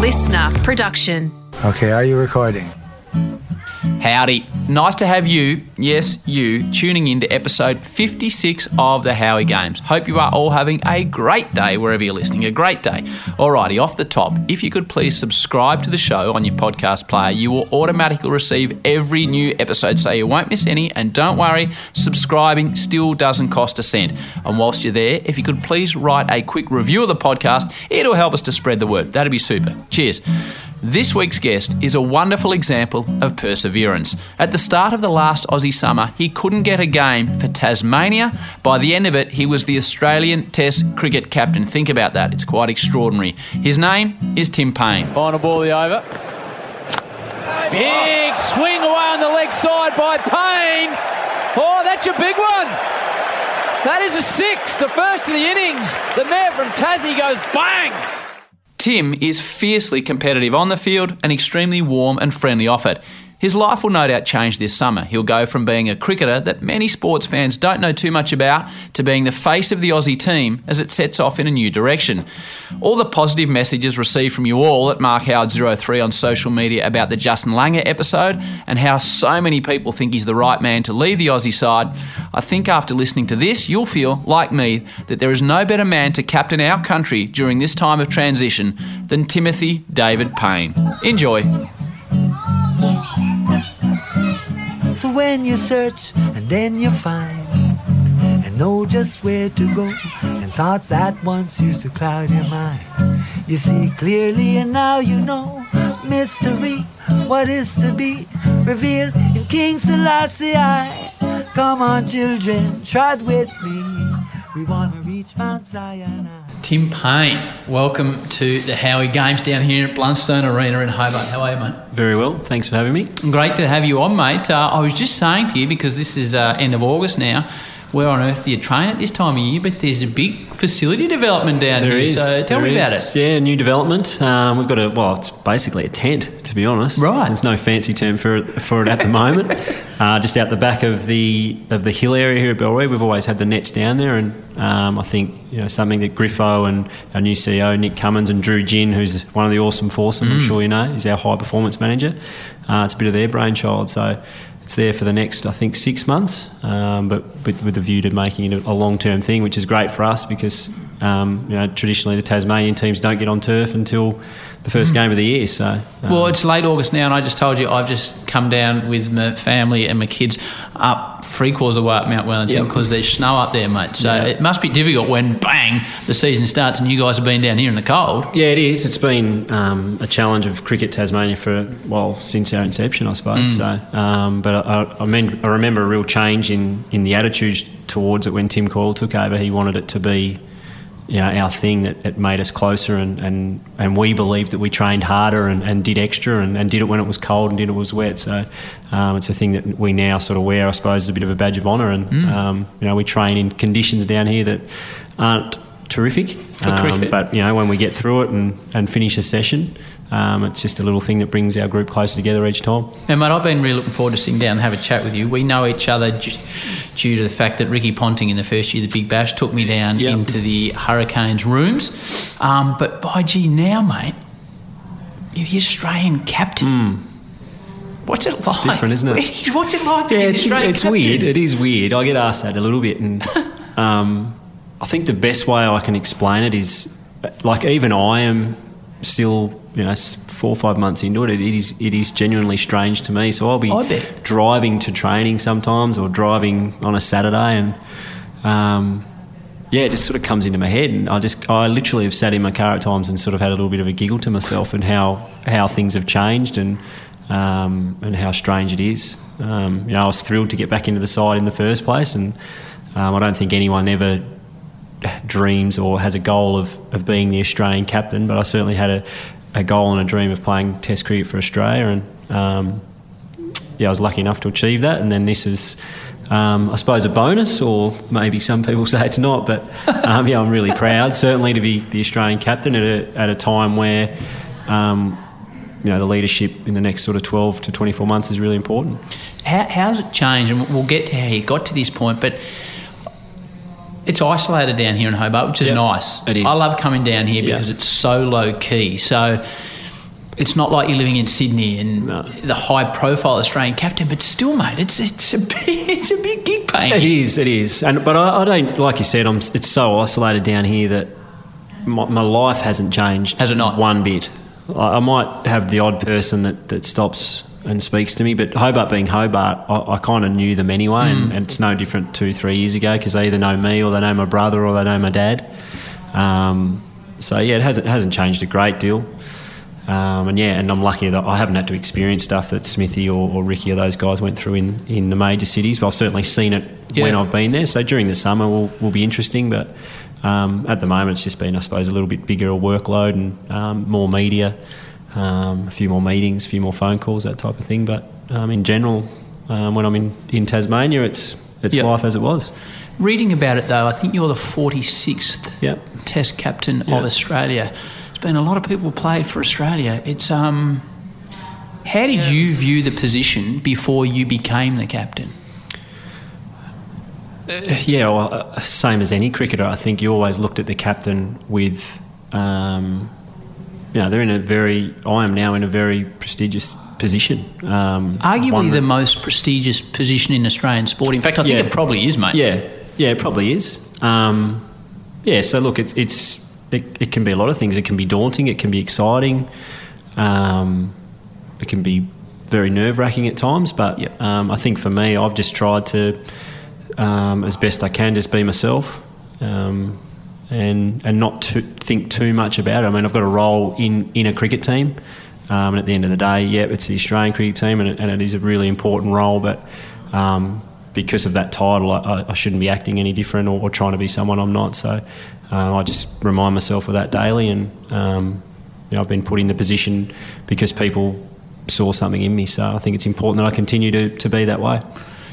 listener production. Okay, are you recording? Howdy. Nice to have you, yes, you, tuning in to episode 56 of the Howie Games. Hope you are all having a great day wherever you're listening. A great day. Alrighty, off the top, if you could please subscribe to the show on your podcast player, you will automatically receive every new episode so you won't miss any. And don't worry, subscribing still doesn't cost a cent. And whilst you're there, if you could please write a quick review of the podcast, it'll help us to spread the word. That'd be super. Cheers. This week's guest is a wonderful example of perseverance. At the start of the last Aussie summer, he couldn't get a game for Tasmania. By the end of it, he was the Australian Test cricket captain. Think about that, it's quite extraordinary. His name is Tim Paine. Final ball the over. Big swing away on the leg side by Paine. Oh, that's your big one. That is a six, the first of the innings. The man from Tassie goes bang. Tim is fiercely competitive on the field and extremely warm and friendly off it. His life will no doubt change this summer. He'll go from being a cricketer that many sports fans don't know too much about to being the face of the Aussie team as it sets off in a new direction. All the positive messages received from you all at Mark Howard03 on social media about the Justin Langer episode and how so many people think he's the right man to lead the Aussie side, I think after listening to this, you'll feel, like me, that there is no better man to captain our country during this time of transition than Timothy David Paine. Enjoy. So when you search and then you find and know just where to go and thoughts that once used to cloud your mind, you see clearly and now you know mystery, what is to be revealed in King Selassie. Come on, children, trot with me. We want to reach Mount Zion. Tim Paine, welcome to the Howie Games down here at Blundstone Arena in Hobart. How are you, mate? Very well. Thanks for having me. Great to have you on, mate. Uh, I was just saying to you because this is uh, end of August now. Where on earth do you train at this time of year? But there's a big facility development down There here. is. So tell me about is. it. Yeah, new development. Um, we've got a well, it's basically a tent to be honest. Right. There's no fancy term for it, for it at the moment. uh, just out the back of the of the hill area here at Bellerive, we've always had the nets down there, and um, I think you know something that Griffo and our new CEO Nick Cummins and Drew Ginn, who's one of the awesome foursome, Mm. I'm sure you know, is our high performance manager. Uh, it's a bit of their brainchild, so. It's there for the next, I think, six months, um, but with, with a view to making it a, a long-term thing, which is great for us because um, you know traditionally the Tasmanian teams don't get on turf until the first game of the year. So, um, Well, it's late August now, and I just told you I've just come down with my family and my kids up three quarters of way up Mount Wellington Yep. because there's snow up there, mate. So Yeah. it must be difficult when bang the season starts and you guys have been down here in the cold. yeah, it is. It's been um, a challenge of cricket Tasmania for well since our inception, I suppose. So, um, but I, I, mean, I remember a real change in in the attitudes towards it when Tim Coyle took over. He wanted it to be. You know, our thing that it made us closer, and, and, and we believed that we trained harder and, and did extra and, and did it when it was cold and did it when it was wet. So um, it's a thing that we now sort of wear, I suppose, as a bit of a badge of honour. And um, you know, we train in conditions down here that aren't terrific. Um, cricket. but you know, when we get through it and, and finish a session, um, it's just a little thing that brings our group closer together each time. And mate, I've been really looking forward to sitting down and have a chat with you. We know each other d- due to the fact that Ricky Ponting in the first year of the Big Bash took me down Yep. into the Hurricanes rooms. Um, but by gee, now, mate, you're the Australian captain. What's it like? Hmm. different, isn't it? What's it like to Yeah, be the it's, Australian it's captain? weird. It is weird. I get asked that a little bit, and um, I think the best way I can explain it is, like, even I am still, you know, four or five months into it. It is, it is genuinely strange to me. So I'll be driving to training sometimes, or driving on a Saturday, and um, yeah, it just sort of comes into my head, and I just, I literally have sat in my car at times and sort of had a little bit of a giggle to myself, and how how things have changed, and um, and how strange it is. Um, you know, I was thrilled to get back into the side in the first place, and um, I don't think anyone ever dreams or has a goal of, of being the Australian captain, but I certainly had a, a goal and a dream of playing Test cricket for Australia, and um, yeah, I was lucky enough to achieve that. And then this is, um, I suppose, a bonus, or maybe some people say it's not, but um, yeah, I'm really proud, certainly, to be the Australian captain at a, at a time where. Um, you know, the leadership in the next sort of 12 to 24 months is really important. How, how's it changed? And we'll get to how you got to this point, but it's isolated down here in Hobart, which is Yep, nice. it is. I love coming down here because it's so low key. So it's not like you're living in Sydney and No. the high profile Australian captain, but still, mate, it's it's a big, it's a big gig Paine. It is, it is. And but I, I don't like you said. I'm. It's so isolated down here that my, my life hasn't changed. Has it not? One bit. I, I might have the odd person that, that stops and speaks to me, but Hobart being Hobart, I, I kind of knew them anyway, Mm. and, and it's no different two, three years ago because they either know me or they know my brother or they know my dad. Um, so yeah, it hasn't hasn't changed a great deal. Um, and yeah, and I'm lucky that I haven't had to experience stuff that Smithy or, or Ricky or those guys went through in, in the major cities, but I've certainly seen it when I've been there. So during the summer will, will be interesting, but um, at the moment it's just been, I suppose, a little bit bigger a workload and um, more media, um, a few more meetings, a few more phone calls, that type of thing. But um, in general, um, when I'm in, in Tasmania, it's it's Yeah. life as it was. Reading about it though, I think you're the 46th Yep. Test captain Yeah. of Australia. There's been a lot of people played for Australia. It's um, how did you view the position before you became the captain? Yeah, well, uh, same as any cricketer. I think you always looked at the captain with, um, you know, they're in a very. I am now in a very prestigious position. Um, Arguably the most prestigious position in Australian sport. In fact, I think Yeah. it probably is, mate. Yeah, yeah, it probably is. Um, yeah, so look, it's it's it, it can be a lot of things. It can be daunting. It can be exciting. Um, it can be very nerve wracking at times. But Yep. um, I think for me, I've just tried to, um, as best I can, just be myself. Um, and, and not to think too much about it. I mean, I've got a role in, in a cricket team, um, and at the end of the day, yeah, it's the Australian cricket team, and it, and it is a really important role. But um, because of that title, I, I shouldn't be acting any different or, or trying to be someone I'm not. So uh, I just remind myself of that daily, and um, you know, I've been put in the position because people saw something in me. So I think it's important that I continue to, to be that way.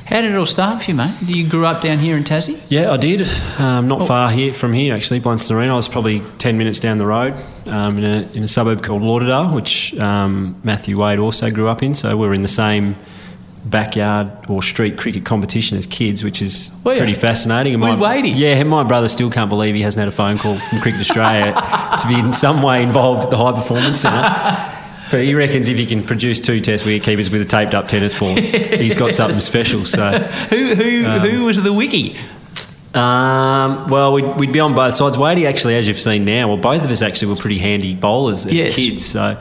How did it all start for you, mate? You grew up down here in Tassie? Yeah, I did. Um, not far here from here, actually, Blundstone Arena. I was probably 10 minutes down the road um, in, a, in a suburb called Lauderdale, which um, Matthew Wade also grew up in. So we were in the same backyard or street cricket competition as kids, which is Were you? pretty fascinating. And With my, Wadey? Yeah, my brother still can't believe he hasn't had a phone call from Cricket Australia to be in some way involved at the High Performance Centre. But he reckons if he can produce two test wicket keepers with a taped up tennis ball, he's got something special. So Who who who was the wiki? um, well, we'd, we'd be on both sides. Wadey, actually, as you've seen now, well, both of us actually were pretty handy bowlers as Yes. kids. So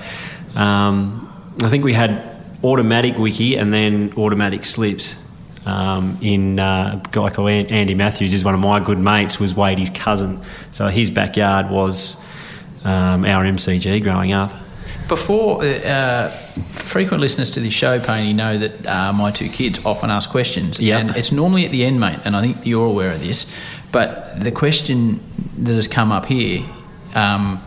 um, I think we had automatic wiki and then automatic slips. Um, in uh, a guy called Andy Matthews is one of my good mates. Was Wadey's cousin, so his backyard was um, our MCG growing up. Before, uh, uh, frequent listeners to this show, Pony, know that uh, my two kids often ask questions. Yeah. And it's normally at the end, mate, and I think you're aware of this. But the question that has come up here um,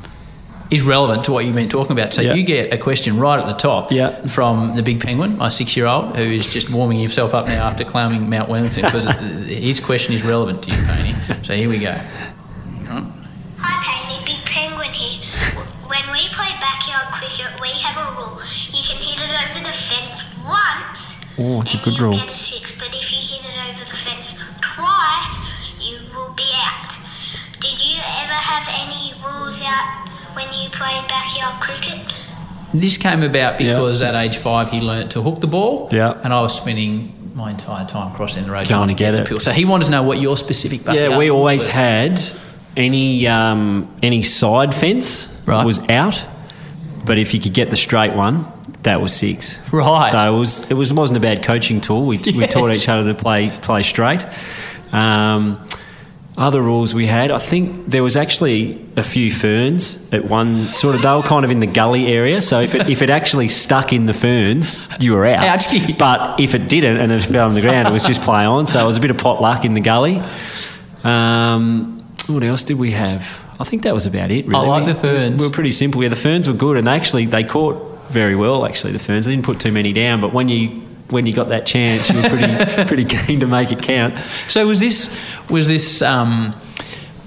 is relevant to what you've been talking about. So Yeah. you get a question right at the top Yeah. from the big penguin, my six year old, who is just warming himself up now after climbing Mount Wellington because his question is relevant to you, Pony. So here we go. Backyard we have a rule. You can hit it over the fence once. Oh, it's a and good you rule. get a six, but if you hit it over the fence twice, you will be out. Did you ever have any rules out when you played backyard cricket? This came about because at age five he learnt to hook the ball. Yeah. And I was spending my entire time crossing the road Trying trying to to get, get the it. pill. So he wanted to know what your specific backyard Yeah, we always were. had any um, any side fence Right. was out, but if you could get the straight one, that was six. Right. So it was it was wasn't a bad coaching tool. We, we taught each other to play play straight. Um, other rules we had, I think there was actually a few ferns at one sort of. They were kind of in the gully area, so if it if it actually stuck in the ferns, you were out. Ouchie. But if it didn't and it fell on the ground, it was just play on. So it was a bit of pot luck in the gully. Um, what else did we have? I think that was about it. Really. like the ferns. We were pretty simple. Yeah, the ferns were good, and they actually they caught very well. Actually, the ferns they didn't put too many down, but when you when you got that chance, you were pretty pretty keen to make it count. So was this was this um,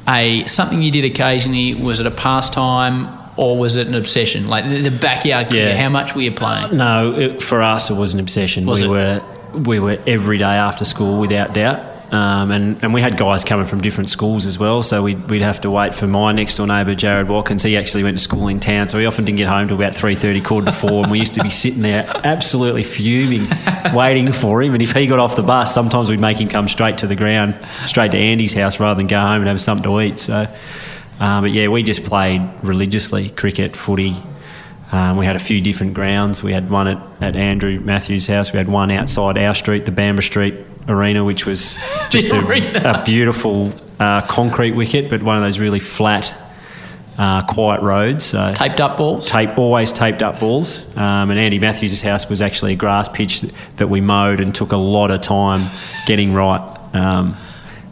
a something you did occasionally? Was it a pastime or was it an obsession? Like the, the backyard cricket, Yeah. how much were you playing? No, it, for us it was an obsession. Was we it? were we were every day after school without doubt. Um, and, and we had guys coming from different schools as well, so we'd, we'd have to wait for my next door neighbour, Jared Watkins. He actually went to school in town, so he often didn't get home till about 3.30, quarter to four, and we used to be sitting there absolutely fuming, waiting for him. And if he got off the bus, sometimes we'd make him come straight to the ground, straight to Andy's house, rather than go home and have something to eat. So, uh, but yeah, we just played religiously, cricket, footy, um, we had a few different grounds. We had one at, at Andrew Matthews' house. We had one outside our street, the Bamborough Street Arena, which was just a, a, beautiful uh, concrete wicket, but one of those really flat, uh, quiet roads. So taped up balls. Tape always taped up balls. Um, and Andy Matthews' house was actually a grass pitch that, we mowed and took a lot of time getting right. Um,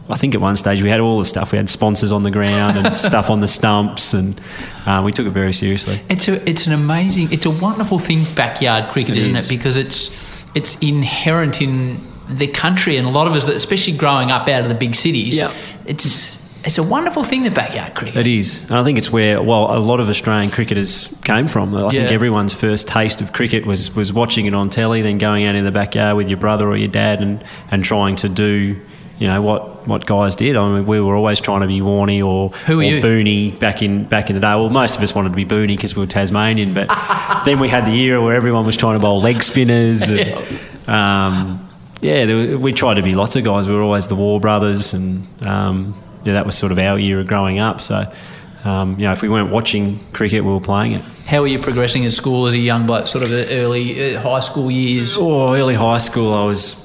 I think at one stage we had all the stuff. We had sponsors on the ground and stuff on the stumps, and uh, we took it very seriously. It's a, it's an amazing, it's a wonderful thing, backyard cricket, is isn't it? Because it's it's inherent in the country, and a lot of us, especially growing up out of the big cities, yeah. it's it's a wonderful thing, the backyard cricket. It is. And I think it's where, well, a lot of Australian cricketers came from. I yeah. think everyone's first taste of cricket was, was watching it on telly, then going out in the backyard with your brother or your dad and, and trying to do you know what what guys did. I mean, we were always trying to be Warney or, Who or you? Booney back in back in the day. Well, most of us wanted to be Booney because we were Tasmanian, but then we had the era where everyone was trying to bowl leg spinners. And, um, yeah, were, we tried to be lots of guys. We were always the War Brothers, and um, yeah, that was sort of our era growing up. So. Um, you know, if we weren't watching cricket, we were playing it. How were you progressing in school as a young bloke, sort of early uh, high school years? Oh, early high school, I was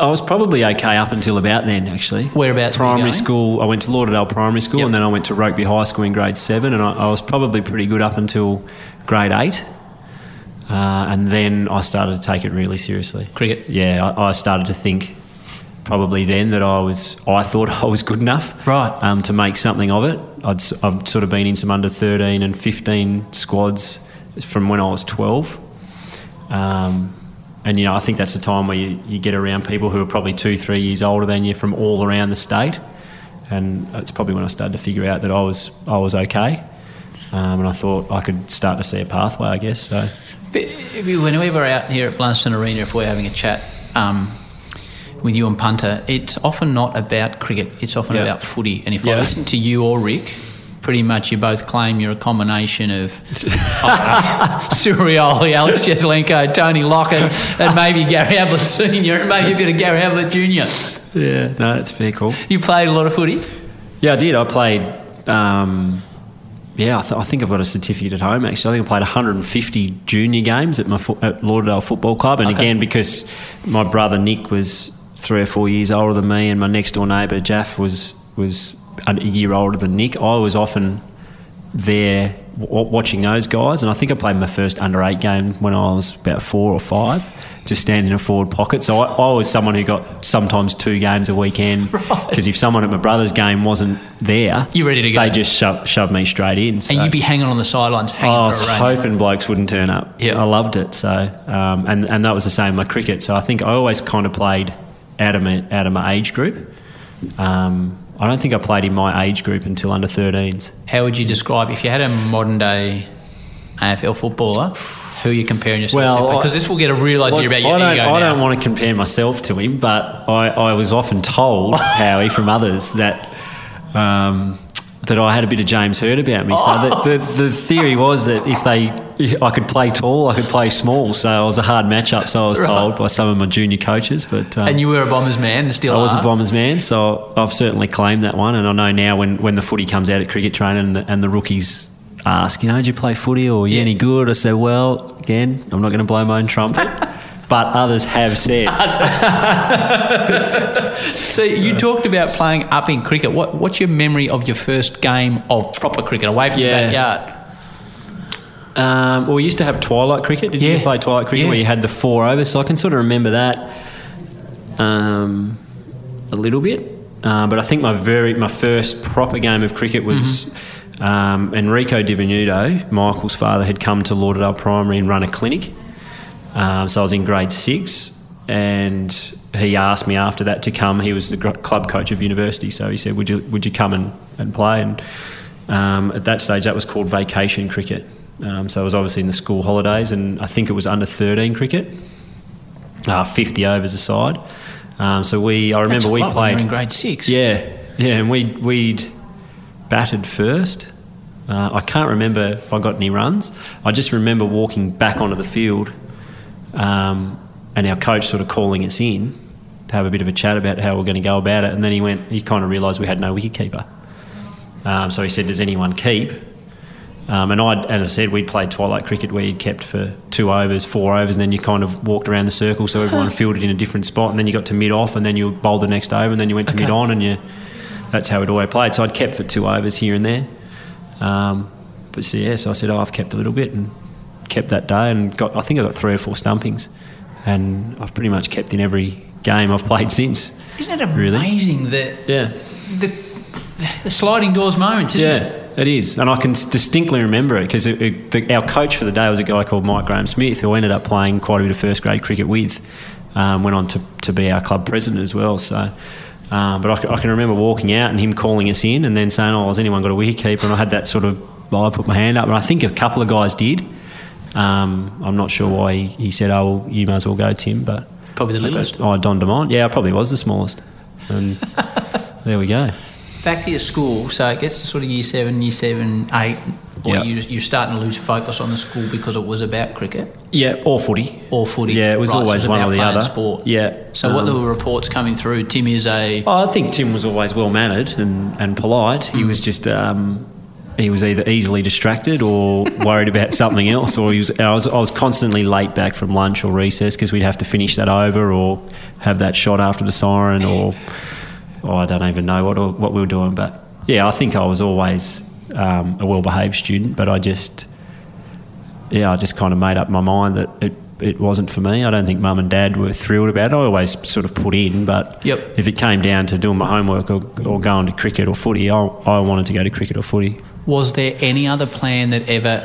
I was probably okay up until about then, actually. Whereabouts? Primary school. I went to Lauderdale Primary School, yep. and then I went to Rokeby High School in grade seven, and I, I was probably pretty good up until grade eight. Uh, and then I started to take it really seriously. Cricket. Yeah, I, I, started to think probably then that I was. I thought I was good enough. Right. Um, to make something of it. I'd, I've sort of been in some under thirteen and fifteen squads from when I was twelve. Um, and you know, I think that's the time where you, you get around people who are probably two, three years older than you from all around the state, and it's probably when I started to figure out that I was I was okay, um, and I thought I could start to see a pathway, I guess. So, when we were out here at Blundstone Arena, if we're having a chat um, with you and Punter, it's often not about cricket; it's often yep. about footy. And if yep. I listen to you or Rick, pretty much you both claim you're a combination of uh, Surioli, Alex Jesaulenko, Tony Lockett, and maybe Gary Ablett Senior, and maybe a bit of Gary Ablett Junior. Yeah, no, that's very cool. You played a lot of footy. Yeah, I did. I played. Um, yeah, I, th- I, think I've got a certificate at home. Actually, I think I played 150 junior games at my fo- at Lauderdale Football Club, and okay. again because my brother Nick was three or four years older than me, and my next door neighbour Jaff was was a year older than Nick, I was often there watching those guys, and I think I played my first under eight game when I was about four or five, just stand in a forward pocket. So I, I was someone who got sometimes two games a weekend because right. if someone at my brother's game wasn't there, you ready to go? They just shove, shoved me straight in. So. And you'd be hanging on the sidelines. I was hoping blokes wouldn't turn up. Yeah, I loved it. So um, and and that was the same with cricket. So I think I always kind of played out of my out of my age group. Um, I don't think I played in my age group until under 13s. How would you describe if you had a modern day AFL footballer? Who are you comparing yourself well, to? Because this will get a real idea about your I don't, ego. I now. don't want to compare myself to him, but I, I was often told, Howie, from others that um, that I had a bit of James Hird about me. So the, the, the, theory was that if they, I could play tall, I could play small. So it was a hard matchup. So I was right. told by some of my junior coaches. But um, and you were a Bombers man, and still I was are. a Bombers man. So I've certainly claimed that one. And I know now when, when the footy comes out at cricket training and the, and the rookies ask, you know, did you play footy or are you yeah. any good? I say, well, again, I'm not going to blow my own trumpet. but others have said. so you talked about playing up in cricket. What, what's your memory of your first game of proper cricket away from yeah. the backyard? Um, well, we used to have twilight cricket. Did yeah. you play twilight cricket yeah. where you had the four overs? So I can sort of remember that um, a little bit. Uh, but I think my very my first proper game of cricket was mm-hmm. Um, Enrico Di Venuto, Michael's father, had come to Lauderdale Primary and run a clinic. Um, so I was in grade six, and he asked me after that to come. He was the club coach of university, so he said, "Would you would you come and, and play?" And um, at that stage, that was called vacation cricket. Um, so it was obviously in the school holidays, and I think it was under 13 cricket, uh, 50 overs a side. Um, so we, I remember we played in grade six. Yeah, yeah, and we we'd batted first. Uh, I can't remember if I got any runs. I just remember walking back onto the field, um, and our coach sort of calling us in to have a bit of a chat about how we're going to go about it. And then he went, he kind of realised we had no wicket keeper. Um, so he said, "Does anyone keep?" Um, and I, as I said, we'd played twilight cricket where you kept for two overs, four overs, and then you kind of walked around the circle so everyone fielded in a different spot, and then you got to mid off, and then you bowled the next over, and then you went to Okay. mid on, and you. That's how it always played. So I'd kept for two overs here and there. Um, but so, yeah, so I said, oh, I've kept a little bit and kept that day, and got. I think I got three or four stumpings, and I've pretty much kept in every game I've played since. Isn't it Really? amazing that Yeah. the, the sliding doors moments, isn't Yeah, it? it is, and I can distinctly remember it because our coach for the day was a guy called Mike Graham Smith, who I ended up playing quite a bit of first grade cricket with. Um, went on to, to be our club president as well. So, um, but I can remember walking out and him calling us in, and then saying, "Oh, has anyone got a wicket keeper?" And I had that sort of. Well, I put my hand up, and I think a couple of guys did. Um, I'm not sure why he, he said, "Oh, well, you might as well go, Tim." But Probably the littlest. Oh, Don Demont. Yeah, I probably was the smallest. And there we go. Back to your school, so it gets to sort of year seven, year seven, eight, or Yeah. you, you're starting to lose focus on the school because it was about cricket Yeah, or footy. or footy. Yeah, it was Right, so always it's one about or the other. Sport. Yeah. So what Um, the reports coming through? Tim is a Oh, I think Tim was always well mannered and, and polite. He was just um, he was either easily distracted or worried about something else, or he was. I was, I was constantly late back from lunch or recess because we'd have to finish that over or have that shot after the siren, or oh, I don't even know what what we were doing. But yeah, I think I was always um, a well behaved student, but I just yeah, I just kind of made up my mind that it. It wasn't for me. I don't think mum and dad were thrilled about it. I always sort of put in, but Yep. if it came down to doing my homework or, or going to cricket or footy, I, I wanted to go to cricket or footy. Was there any other plan that ever?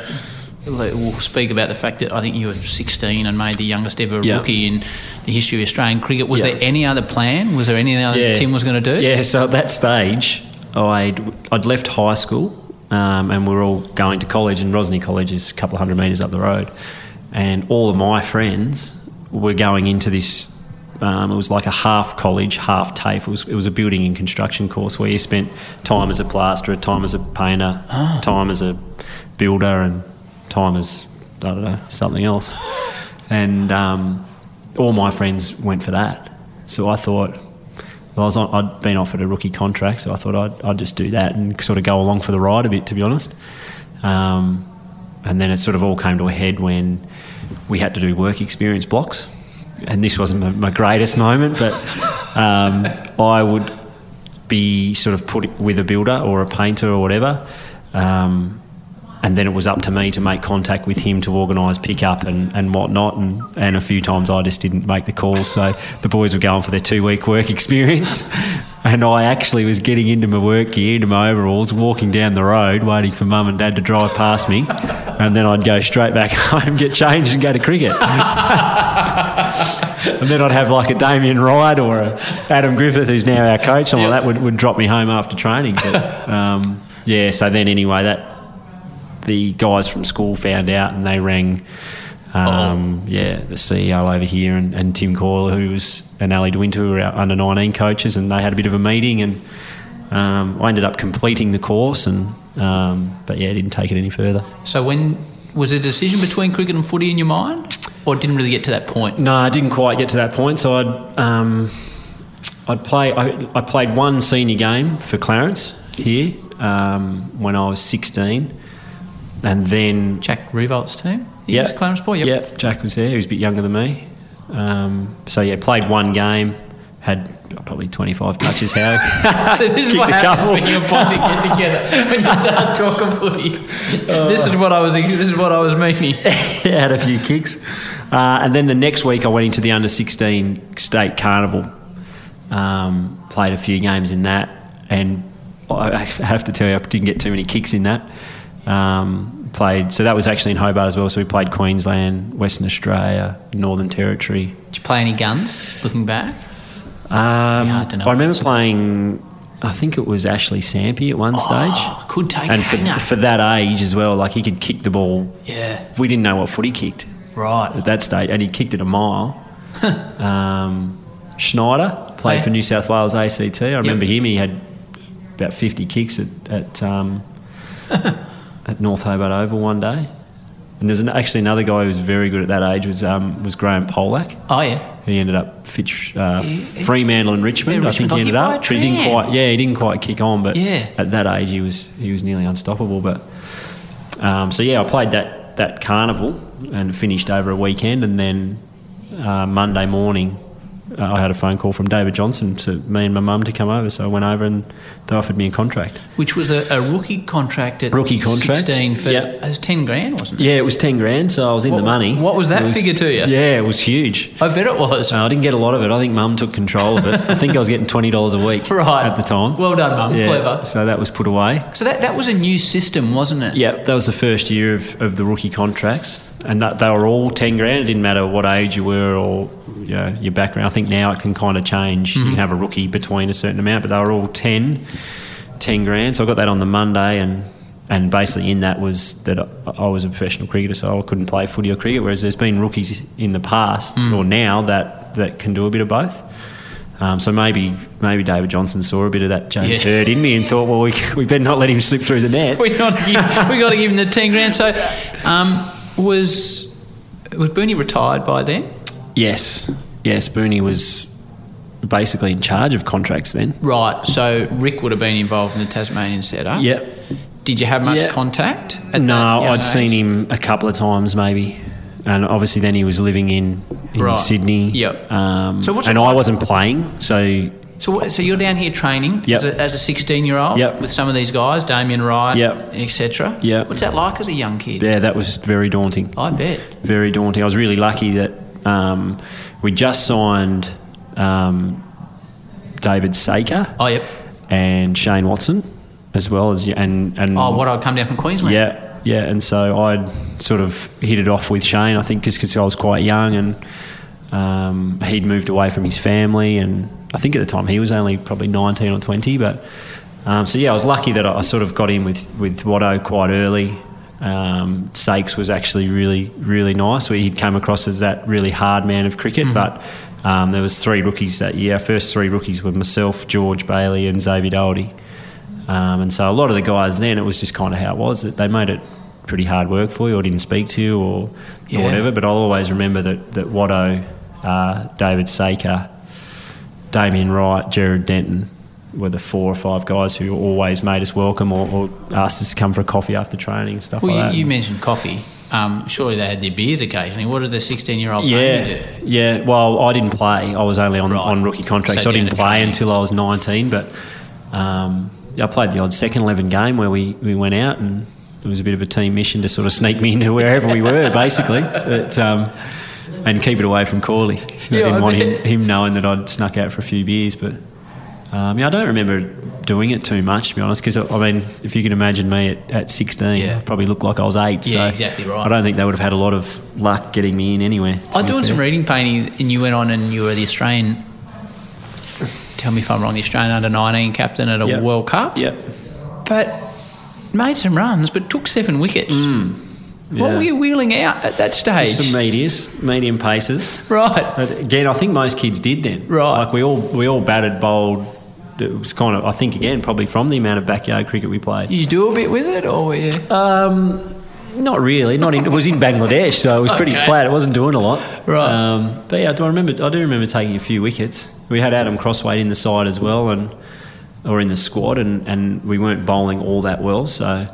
We'll speak about the fact that I think you were 16 and made the youngest ever Yeah. rookie in the history of Australian cricket. Was Yeah. there any other plan? Was there anything other Tim was going to do? Yeah, so at that stage, I'd, I'd left high school um, and we were all going to college, and Rosny College is a couple of hundred metres up the road. And all of my friends were going into this. Um, it was like a half college, half TAFE. It was, it was a building and construction course where you spent time as a plasterer, time as a painter, time as a builder, and time as, I don't know, something else. And um, all my friends went for that. So I thought, I was on, I'd been offered a rookie contract, so I thought I'd, I'd just do that and sort of go along for the ride a bit, to be honest. Um, and then it sort of all came to a head when we had to do work experience blocks. And this wasn't my, my greatest moment, but um, I would be sort of put with a builder or a painter or whatever. Um, and then it was up to me to make contact with him to organise pickup and, and whatnot. And, and a few times I just didn't make the calls. So the boys were going for their two week work experience. And I actually was getting into my work gear, into my overalls, walking down the road, waiting for mum and dad to drive past me. And then I'd go straight back home, get changed, and go to cricket. and then I'd have like a Damien Wright or a Adam Griffith, who's now our coach, something like that, would, would drop me home after training. But um, yeah, so then anyway, that the guys from school found out and they rang. Um, yeah, the CEO over here and, and Tim Coyle, who was an Ali de Winter, who were our under 19 coaches, and they had a bit of a meeting, and um, I ended up completing the course, and um, but yeah, didn't take it any further. So when was a decision between cricket and footy in your mind, or didn't really get to that point? No, I didn't quite get to that point. So I'd um, I'd play. I, I played one senior game for Clarence here um, when I was 16, and then Jack Revolt's team. He Yeah. was Clarence Boy. Yep. yeah, Jack was there. He was a bit younger than me. Um, so yeah, played one game, had probably 25 touches. How So this is what happens couple. when you and Ponty get together when you start talking footy. this is what I was. This is what I was meaning. yeah, had a few kicks. Uh, and then the next week, I went into the under 16 state carnival. Um, played a few games in that, and I have to tell you, I didn't get too many kicks in that. Um, played so that was actually in Hobart as well. So we played Queensland, Western Australia, Northern Territory. Did you play any guns? Looking back, Um, hard to know. I remember playing. I think it was Ashley Sampi at one stage. oh, could take and for, for that age as well, like he could kick the ball. yeah, We didn't know what foot he kicked right. at that stage, and he kicked it a mile. um, Schneider, played Oh, yeah. for New South Wales ACT. I remember him. He had about 50 kicks at at, um, at North Hobart Oval one day. And there's an, actually another guy who was very good at that age was um, was Graham Polak. Oh yeah. He ended up Fitch, uh, Fremantle and Richmond. Yeah, I think Richmond, he ended up. he didn't quite. Yeah, he didn't quite kick on. But Yeah. at that age, he was he was nearly unstoppable. But um, so yeah, I played that that carnival and finished over a weekend, and then uh, Monday morning. I had a phone call from David Johnston to me and my mum to come over, so I went over and they offered me a contract. Which was a, a rookie contract at Rookie contract, 16 for yeah. it was 10 grand, wasn't it? Yeah, it was ten grand, so I was in What- the money. what was that It figure to you? Yeah, it was huge. I bet it was. Uh, I didn't get a lot of it. I think Mum took control of it. I think I was getting twenty dollars a week Right. at the time. Well done, Mum. Yeah, Clever. So that was put away. So that, that was a new system, wasn't it? Yeah, that was the first year of, of the rookie contracts, and that they were all ten grand. It didn't matter what age you were or you know, your background. I think now it can kind of change. You can have a rookie between a certain amount, but they were all 10, 10 grand. So I got that on the Monday, and and basically in that was that I, was a professional cricketer, so I couldn't play footy or cricket. Whereas there's been rookies in the past or now that that can do a bit of both. Um, so maybe maybe David Johnston saw a bit of that James Yeah. Hird in me and thought, well, we, we better not let him slip through the net. we got to give, we got to give him the 10 grand. So um, was was Booney retired by then? Yes, yes. Booney was basically in charge of contracts then. Right. So Rick would have been involved in the Tasmanian setup. Yep. Did you have much Yeah. contact? At No, I'd seen him a couple of times maybe, and obviously then he was living in in Right. Sydney. Yep. Um, So what's and I wasn't playing, so So, so you're down here training Yep. as, a, as a 16 year old Yep. with some of these guys, Damien Wright, Yep. etc. Yep. What's that like as a young kid? yeah, that was very daunting. I bet. Very daunting. I was really lucky that um, we just signed um, David Saker Oh, yep. and Shane Watson, as well as and and Oh, what? I'd come down from Queensland. Yeah, yeah, and so I'd sort of hit it off with Shane. I think just because I was quite young and um, he'd moved away from his family, and I think at the time he was only probably nineteen or twenty. But um, so yeah, I was lucky that I, I sort of got in with with Watto quite early. Um, Sakes was actually really really nice. We, he'd come across as that really hard man of cricket, but. Um, there was three rookies that year. Our first three rookies were myself, George Bailey, and Xavier Doherty. Um, and so a lot of the guys then, it was just kind of how it was. That they made it pretty hard work for you, or didn't speak to you, or, Yeah. or whatever. But I'll always remember that that Watto, uh, David Saker, Damien Wright, Gerard Denton were the four or five guys who always made us welcome or, or asked us to come for a coffee after training and stuff Well, like that. you, you mentioned coffee. Um, surely they had their beers occasionally. What did the 16 year old do? Yeah, yeah. Well, I didn't play. I was only on, Right. on rookie contract, So so I didn't play training. until I was 19. But um, I played the odd second 11 game where we, we went out and it was a bit of a team mission to sort of sneak me into wherever we were, basically. But, um, and keep it away from Corley. I Yeah, didn't I want him, him knowing that I'd snuck out for a few beers. But um, yeah, I don't remember doing it too much, to be honest, because I mean, if you can imagine me at, at 16, Yeah. I probably looked like I was eight. Yeah, so exactly right. I don't think they would have had a lot of luck getting me in anywhere. I doing some reading painting, and you went on and you were the Australian. Tell me if I'm wrong. The Australian under 19 captain at a Yep. World Cup, Yep. but made some runs, but took seven wickets. Mm. Yeah. were you wheeling out at that stage? Just some medias, medium paces. right. But again, I think most kids did then. Right. Like we all we all batted, bowled. It was kind of I think again probably from the amount of backyard cricket we played. Did you do a bit with it, or were you? Um, not really. Not in, it was in Bangladesh, so it was pretty Okay. flat. It wasn't doing a lot. Right. Um, but yeah, do I remember? I do remember taking a few wickets. We had Adam Crosthwaite in the side as well, and or in the squad, and, and we weren't bowling all that well. So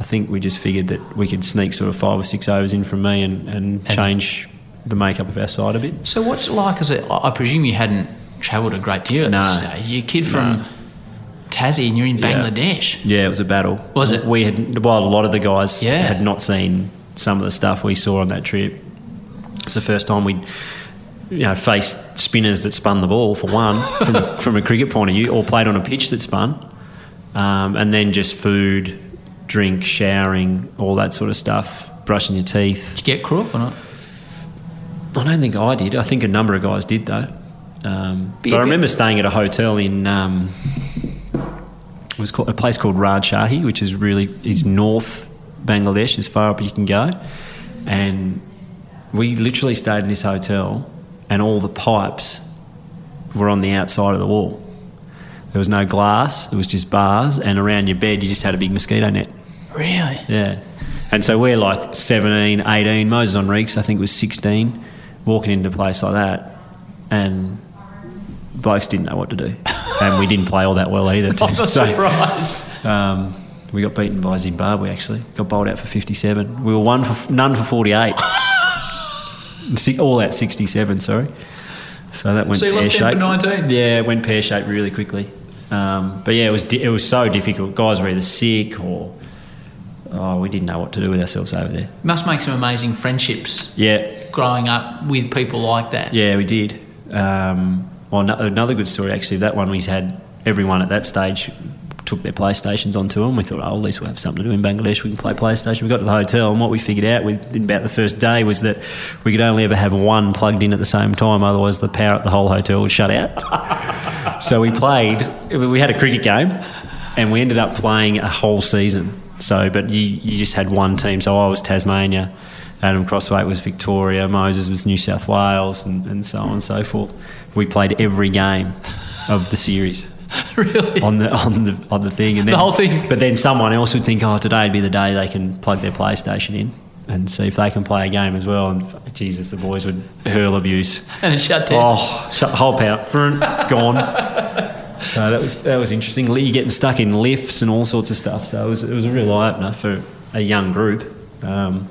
I think we just figured that we could sneak sort of five or six overs in from me and, and change the makeup of our side a bit. So what's it like? As a, I presume you hadn't travelled a great deal at No. this stage. You're a kid from Tassie, and you're in Yeah. Bangladesh. Yeah, it was a battle. Was it? We had well, a lot of the guys Yeah. had not seen some of the stuff we saw on that trip. It's the first time we'd you know faced spinners that spun the ball for one from, from a cricket point of view, or played on a pitch that spun, um, and then just food, drink, showering, all that sort of stuff, brushing your teeth. Did you get crook or not? I don't think I did. I think a number of guys did though. Um, but I remember staying at a hotel in um, it was called, a place called Rajshahi, which is really is north Bangladesh, as far up as you can go, and we literally stayed in this hotel, and all the pipes were on the outside of the wall. There was no glass; it was just bars, and around your bed you just had a big mosquito net. Really? Yeah. And so we're like 17, 18. Moises Henriques, I think, was 16, walking into a place like that. And blokes didn't know what to do. And we didn't play all that well either. Not So, surprised. Um, we got beaten by Zimbabwe, actually. Got bowled out for 57. We were one for, none for 48. All out 67, sorry. So that went So you lost 10 for pear-shaped. 19? Yeah, it went pear-shaped really quickly. Um, but yeah, it was di- it was so difficult. Guys were either sick or oh, we didn't know what to do with ourselves over there. Must make some amazing friendships Yeah, growing up with people like that. yeah, we did. Um, well, no- another good story actually. That one we had everyone at that stage took their PlayStations onto them. We thought, oh, at least we'll have something to do in Bangladesh. We can play PlayStation. We got to the hotel, and what we figured out with, in about the first day was that we could only ever have one plugged in at the same time. Otherwise, the power at the whole hotel would shut out. so we played. We had a cricket game, and we ended up playing a whole season. So, but you, you just had one team. So I was Tasmania. Adam Crosthwaite was Victoria, Moses was New South Wales, and, and so on and so forth. We played every game of the series really? on the on the on the thing, and then, The whole thing. But then someone else would think, oh, today'd be the day they can plug their PlayStation in and see if they can play a game as well. And Jesus, the boys would hurl abuse. And it shut down. Oh, shut, whole power, front, gone. So that was that was interesting. You're getting stuck in lifts and all sorts of stuff. So it was it was a real eye opener for a young group. Um,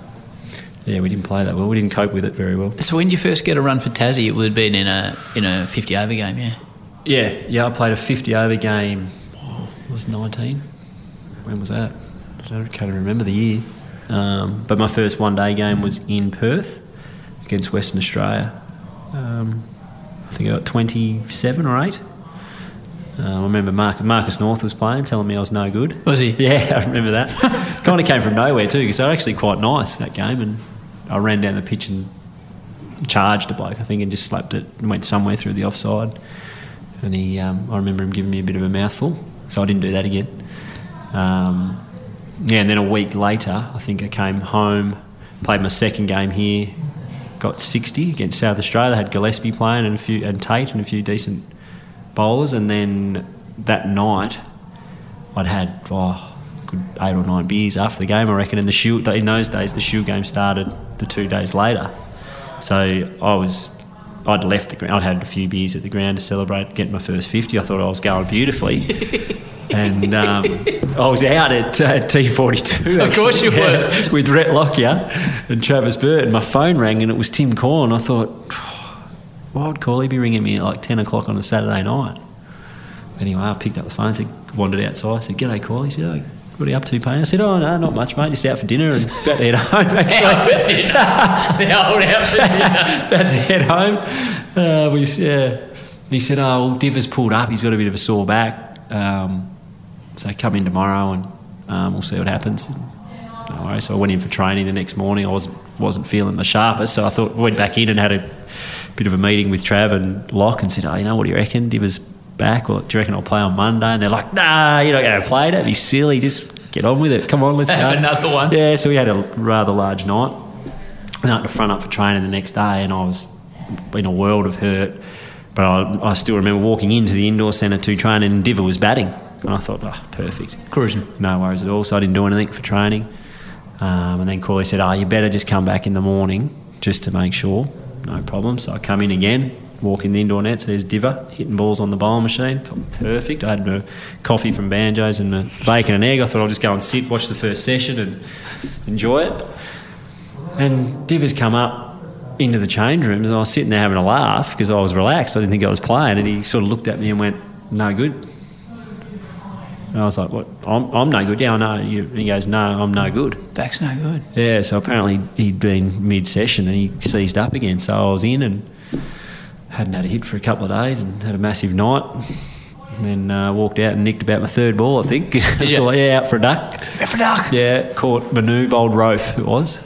yeah, we didn't play that well. We didn't cope with it very well. So when did you first get a run for Tassie? It would have been in a in a 50 over game, yeah. Yeah, yeah. I played a 50 over game. Oh, I was 19. When was that? I can't remember the year. Um, but my first one day game was in Perth against Western Australia. Um, I think I got 27 or 8. Uh, I remember Mark, Marcus North was playing, telling me I was no good. Was he? Yeah, I remember that. kind of came from nowhere too, because they were actually quite nice that game. And I ran down the pitch and charged a bloke, I think, and just slapped it and went somewhere through the offside. And he, um, I remember him giving me a bit of a mouthful, so I didn't do that again. Um, yeah, and then a week later, I think I came home, played my second game here, got 60 against South Australia. Had Gillespie playing and a few and Tait and a few decent bowlers, and then that night I'd had oh, good eight or nine beers after the game, I reckon. And the in those days, the shoe game started the two days later, so I was. I'd left the ground. I'd had a few beers at the ground to celebrate getting my first 50. I thought I was going beautifully. and um, I was out at uh, T42. Of course you actually, were. with Rhett Lockyer and Travis Burt. And my phone rang and it was Tim Corn. I thought, why would Corley be ringing me at like 10 o'clock on a Saturday night? Anyway, I picked up the phone, said, wandered outside. I said, G'day, Corley. He said, oh, what are you up to, Paine? I said, oh, no, not much, mate. Just out for dinner and about to head home, actually. the old outfit. about to head home. Uh, we, yeah. He said, oh, well, Div has pulled up. He's got a bit of a sore back. Um, so come in tomorrow and um, we'll see what happens. No worries. So I went in for training the next morning. I wasn't, wasn't feeling the sharpest. So I thought, went back in and had a bit of a meeting with Trav and Locke and said, oh, you know, what do you reckon? Div is back. Or do you reckon I'll play on Monday? And they're like, nah, you're not going to play. That'd be silly. Just get on with it. Come on, let's go. Another one. Yeah, so we had a rather large night. And I had to front up for training the next day, and I was in a world of hurt. But I, I still remember walking into the indoor centre to train, and Diva was batting. And I thought, oh, perfect. Cruising. No worries at all. So I didn't do anything for training. Um, and then Corley said, oh, you better just come back in the morning just to make sure. No problem. So I come in again, walk in the indoor nets. There's Diva hitting balls on the bowling machine. Perfect. I had my coffee from Banjos and my bacon and egg. I thought I'll just go and sit, watch the first session and enjoy it. And Diva's come up into the change rooms and I was sitting there having a laugh because I was relaxed. I didn't think I was playing. And he sort of looked at me and went, no good. And I was like, what? I'm, I'm no good. Yeah, I know. You, and he goes, no, I'm no good. Back's no good. Yeah, so apparently he'd been mid-session and he seized up again. So I was in and hadn't had a hit for a couple of days and had a massive night. And then uh, walked out and nicked about my third ball, I think. so yeah, out for a duck. Out for a duck. Yeah, caught Manou, bowled Rofe, it was.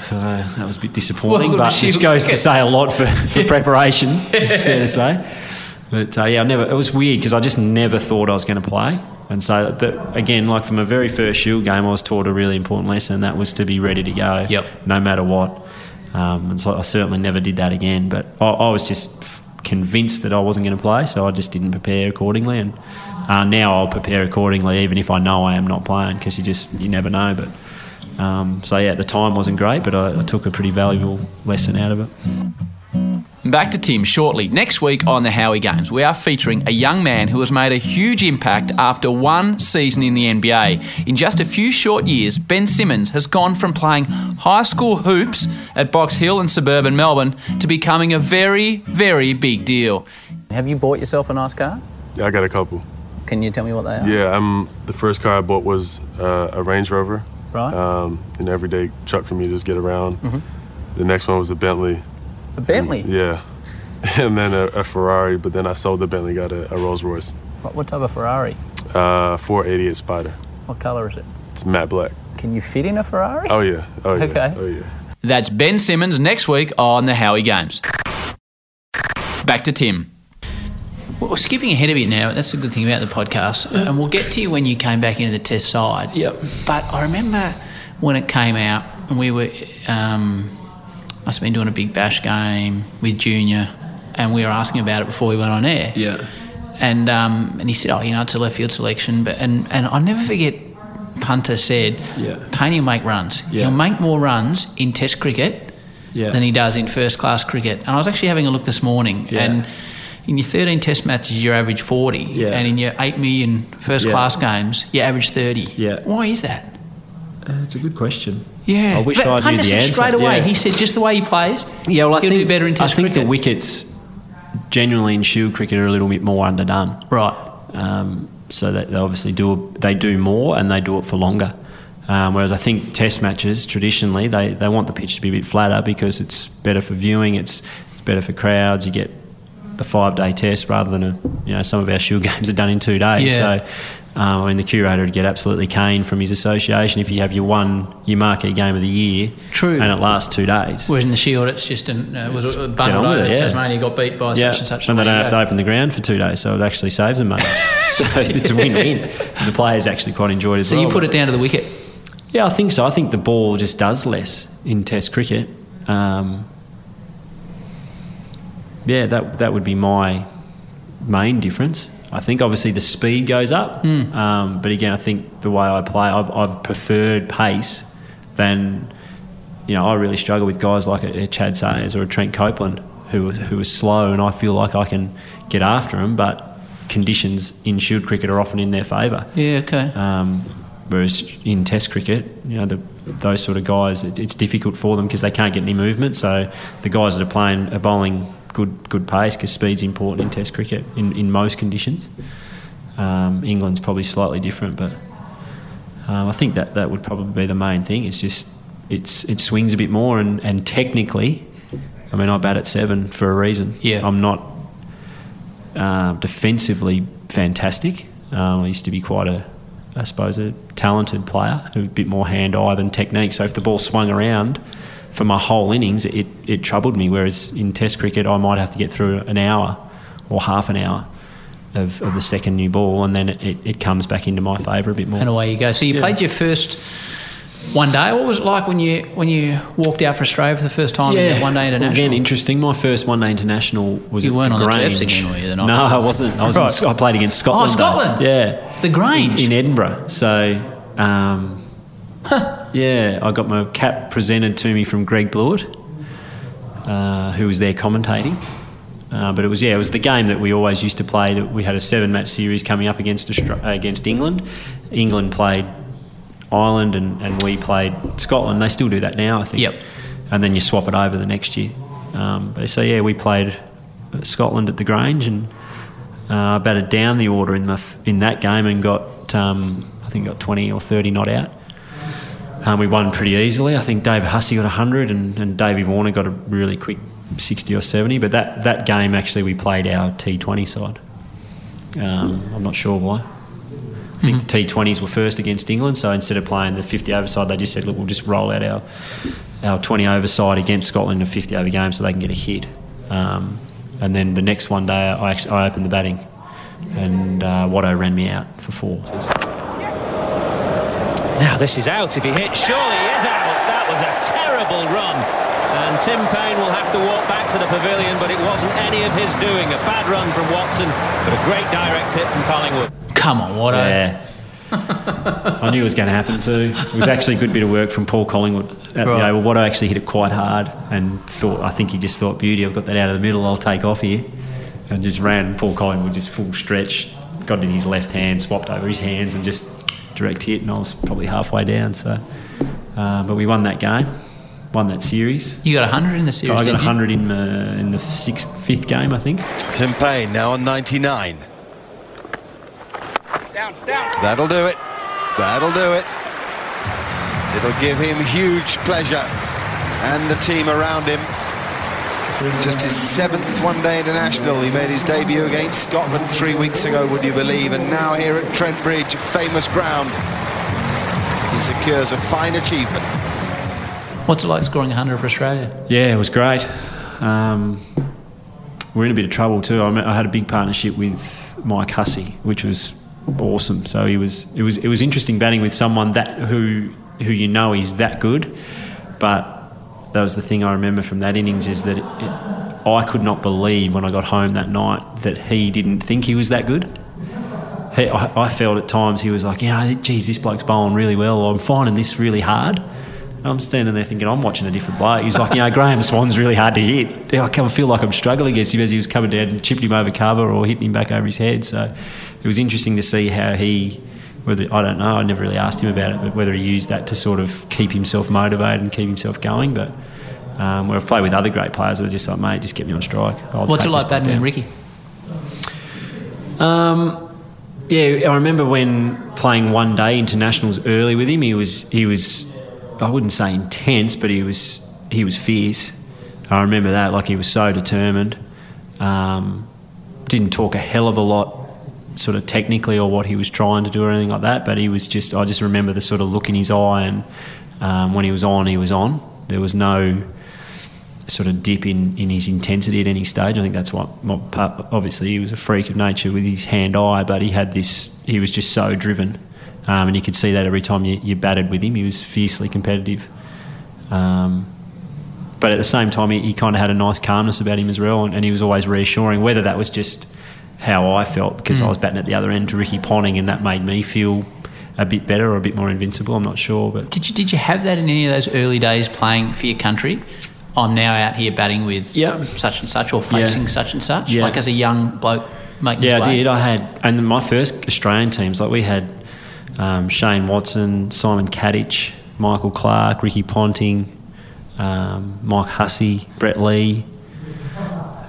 So uh, that was a bit disappointing, Well, but it goes to say a lot for, for preparation, it's fair to say. But uh, yeah, I never. It was weird because I just never thought I was going to play, and so but again, like from a very first Shield game, I was taught a really important lesson. and That was to be ready to go, Yep. no matter what. Um, and so I certainly never did that again. But I, I was just convinced that I wasn't going to play, so I just didn't prepare accordingly. And uh, now I'll prepare accordingly, even if I know I am not playing, because you just you never know. But um, so yeah, the time wasn't great, but I, I took a pretty valuable lesson out of it. Back to Tim shortly. Next week on the Howie Games, we are featuring a young man who has made a huge impact after one season in the NBA. In just a few short years, Ben Simmons has gone from playing high school hoops at Box Hill in suburban Melbourne to becoming a very, very big deal. Have you bought yourself a nice car? Yeah, I got a couple. Can you tell me what they are? Yeah, um, the first car I bought was uh, a Range Rover, Right. um, an everyday truck for me to just get around. The next one was a Bentley. A Bentley. Yeah. And then a, a Ferrari, but then I sold the Bentley, got a, a Rolls Royce. What, what type of Ferrari? Uh, 488 Spider. What colour is it? It's matte black. Can you fit in a Ferrari? Oh, yeah. Oh, yeah. Okay. Oh, yeah. That's Ben Simmons next week on the Howie Games. Back to Tim. Well, we're skipping ahead a bit now. That's the good thing about the podcast. And we'll get to you when you came back into the test side. Yep. But I remember when it came out, and we were, um, must have been doing a big bash game with Junior, and we were asking about it before we went on air. Yeah. And um, and he said, oh, you know, it's a left field selection. But and, and I'll never forget, Punter said, Yeah. Paine will make runs. Yeah. He'll make more runs in Test cricket Yeah. than he does in first class cricket. And I was actually having a look this morning, Yeah. and in your 13 Test matches, you average 40, Yeah. and in your 8 million first Yeah. class games, you average 30. Yeah. Why is that? Uh, it's a good question. Yeah, I wish but I knew the answer. straight away. Yeah. He said just the way he plays, Yeah, well, I think do better in Test I think cricket. the wickets, generally in Shield cricket, are a little bit more underdone. right. Um, so that they obviously do they do more and they do it for longer. Um, whereas I think Test matches traditionally they, they want the pitch to be a bit flatter because it's better for viewing. It's it's better for crowds. You get the five day test rather than a, you know some of our Shield games are done in two days. Yeah. So. Um, I mean, the curator would get absolutely caned from his association if you have your one, your marquee game of the year, True. and it lasts two days. Whereas in the Shield, it's just an, uh, was it Get on bundled over. it, yeah. Tasmania got beat by Yeah, such and such. and they don't have go. to open the ground for two days, so it actually saves them money. so it's a win-win. The players actually quite enjoy it as So well. you put it down to the wicket. Yeah, I think so. I think the ball just does less in Test cricket. Um, yeah, that that would be my main difference. I think obviously the speed goes up, um, but again, I think the way I play, I've, I've preferred pace than you know. I really struggle with guys like a, a Chad Sayers or a Trent Copeland who who are slow, and I feel like I can get after them, but conditions in Shield cricket are often in their favour. Yeah, okay. Um, whereas in Test cricket, you know, the, those sort of guys, it, it's difficult for them because they can't get any movement. So the guys that are playing are bowling good good pace because speed's important in Test cricket in, in most conditions. Um, England's probably slightly different, but um, I think that that would probably be the main thing. It's just it's it swings a bit more, and, and technically, I mean, I bat at seven for a reason. Yeah. I'm not uh, defensively fantastic. Um, I used to be quite a, I suppose, a talented player, a bit more hand-eye than technique. So if the ball swung around for my whole innings, it, it troubled me. Whereas in Test cricket, I might have to get through an hour or half an hour of, of the second new ball, and then it, it comes back into my favour a bit more. And away you go. So you Yeah. played your first one day. What was it like when you when you walked out for Australia for the first time in one day international? Again, interesting. My first one day international was You weren't the on the Grange. Terps again, were you, the night no. I wasn't. I was. Right. Sc- I played against Scotland. though. Scotland? Yeah, The Grange? in, in Edinburgh. So, um, yeah, I got my cap presented to me from Greg Blewett, uh, who was there commentating. Uh, but it was yeah, it was the game that we always used to play. That we had a seven-match series coming up against against England. England played Ireland, and, and we played Scotland. They still do that now, I think. Yep. And then you swap it over the next year. Um, but so yeah, we played Scotland at the Grange, and uh, batted down the order in the f- in that game and got um, I think got 20 or 30 not out. Um, we won pretty easily. I think David Hussey got 100 and, and Davey Warner got a really quick 60 or 70. But that, that game actually we played our T20 side. Um, I'm not sure why. I think the T20s were first against England, so instead of playing the 50 over side, they just said, look, we'll just roll out our our 20 over side against Scotland in a 50 over game so they can get a hit. Um, and then the next one day, I, actually, I opened the batting, and uh, Watto ran me out for four. Now this is out. If he hits, surely he is out. That was a terrible run. And Tim Paine will have to walk back to the pavilion, but it wasn't any of his doing. A bad run from Watson, but a great direct hit from Collingwood. Come on, Watto. Yeah. I knew it was going to happen too. It was actually a good bit of work from Paul Collingwood. At Right. the oval. Watto actually hit it quite hard and thought, I think he just thought, beauty, I've got that out of the middle, I'll take off here. And just ran Paul Collingwood just full stretch, got it in his left hand, swapped over his hands and just direct hit. And I was probably halfway down. So, uh, But we won that game, won that series. You got 100 in the series, I got didn't 100 in, uh, in the sixth, fifth game, I think. Tim Paine now on 99. Down, down. That'll do it. That'll do it. It'll give him huge pleasure and the team around him. Just his seventh one-day international. He made his debut against Scotland three weeks ago, would you believe? And now here at Trent Bridge, famous ground, he secures a fine achievement. What's it like scoring 100 for Australia? Yeah, it was great. Um, we're in a bit of trouble too. I, me- I had a big partnership with Mike Hussey, which was awesome. So he was it was it was interesting batting with someone that who who you know is that good, but that was the thing I remember from that innings is that it, it, I could not believe when I got home that night that he didn't think he was that good. He, I, I felt at times he was like, yeah, geez, this bloke's bowling really well. I'm finding this really hard. I'm standing there thinking, I'm watching a different bloke. He's like, you know, Graeme Swann's really hard to hit. I feel like I'm struggling against him as he was coming down and chipped him over cover or hitting him back over his head. So it was interesting to see how he, whether I don't know, I never really asked him about it, but whether he used that to sort of keep himself motivated and keep himself going. But um, where I've played with other great players, were just like, mate, just get me on strike. I'll What's it like batting with. Ricky? Um, yeah, I remember when playing one day internationals early with him. He was he was I wouldn't say intense, but he was he was fierce. I remember that, like he was so determined. Um, didn't talk a hell of a lot, sort of technically, or what he was trying to do or anything like that. But he was just I just remember the sort of look in his eye, and um, when he was on, he was on. There was no sort of dip in, in his intensity at any stage. I think that's what, what obviously he was a freak of nature with his hand eye, but he had this, he was just so driven. Um, and you could see that every time you, you batted with him, he was fiercely competitive. Um, but at the same time, he, he kind of had a nice calmness about him as well, and, and he was always reassuring, whether that was just how I felt because I was batting at the other end to Ricky Ponting, and that made me feel a bit better or a bit more invincible. I'm not sure, but Did you did you have that in any of those early days playing for your country? I'm now out here batting with Yeah. such and such or facing Yeah. such and such. Yeah. Like as a young bloke making Yeah, I did. I had, and my first Australian teams, like we had um, Shane Watson, Simon Katich, Michael Clarke, Ricky Ponting, um, Mike Hussey, Brett Lee.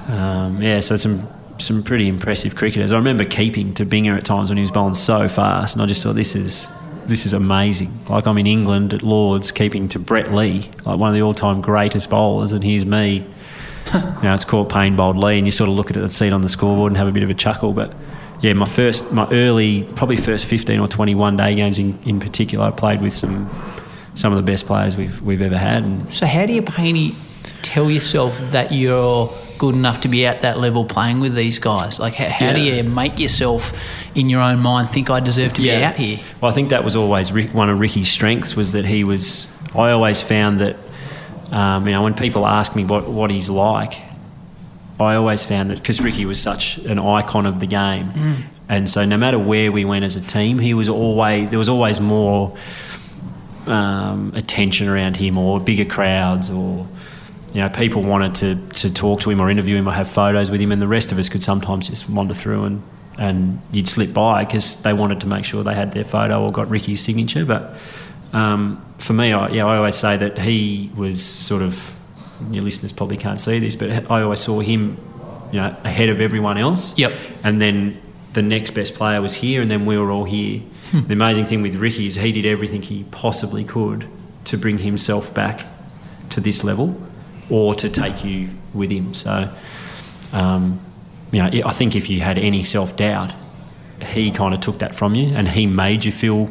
Um, yeah, so some some pretty impressive cricketers. I remember keeping to Binger at times when he was bowling so fast, and I just thought this is this is amazing. Like I'm in England at Lords, keeping to Brett Lee, like one of the all-time greatest bowlers, and here's me. now it's called Paine bowled Lee, and you sort of look at it and see it on the scoreboard and have a bit of a chuckle. But yeah, my first, my early, probably first 15 or 21 day games in, in particular, I played with some some of the best players we've we've ever had, and So how do you, Paney, tell yourself that you're good enough to be at that level playing with these guys? Like how, how do you make yourself in your own mind think I deserve to be out here? Well, I think that was always Rick, one of Ricky's strengths was that he was. I always found that, um, you know, when people ask me what, what he's like, I always found that because Ricky was such an icon of the game, and so no matter where we went as a team, he was always there was always more um, attention around him, or bigger crowds, or you know, people wanted to, to talk to him or interview him or have photos with him, and the rest of us could sometimes just wander through and, and you'd slip by because they wanted to make sure they had their photo or got Ricky's signature. But um, for me, I, yeah, I always say that he was sort of, your listeners probably can't see this, but I always saw him, you know, ahead of everyone else. Yep. And then the next best player was here, and then we were all here. The amazing thing with Ricky is he did everything he possibly could to bring himself back to this level or to take you with him. So, um, you know, I think if you had any self doubt, he kind of took that from you and he made you feel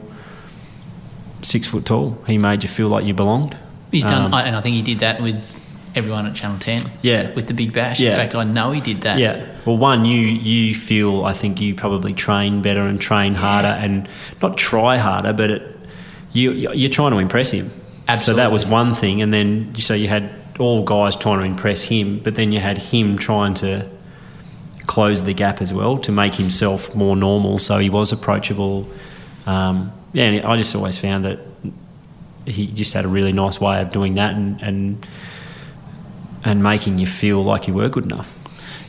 six foot tall. He made you feel like you belonged. He's done, Um, I- and I think he did that with everyone at Channel 10. Yeah. With the Big Bash. Yeah. In fact, I know he did that. Yeah. Well, one, you you feel I think you probably train better and train harder and not try harder, but it you you're trying to impress him. Absolutely. So that was one thing, and then so you had all guys trying to impress him, but then you had him trying to close the gap as well to make himself more normal, so he was approachable. Um, yeah, and I just always found that he just had a really nice way of doing that and and, and making you feel like you were good enough.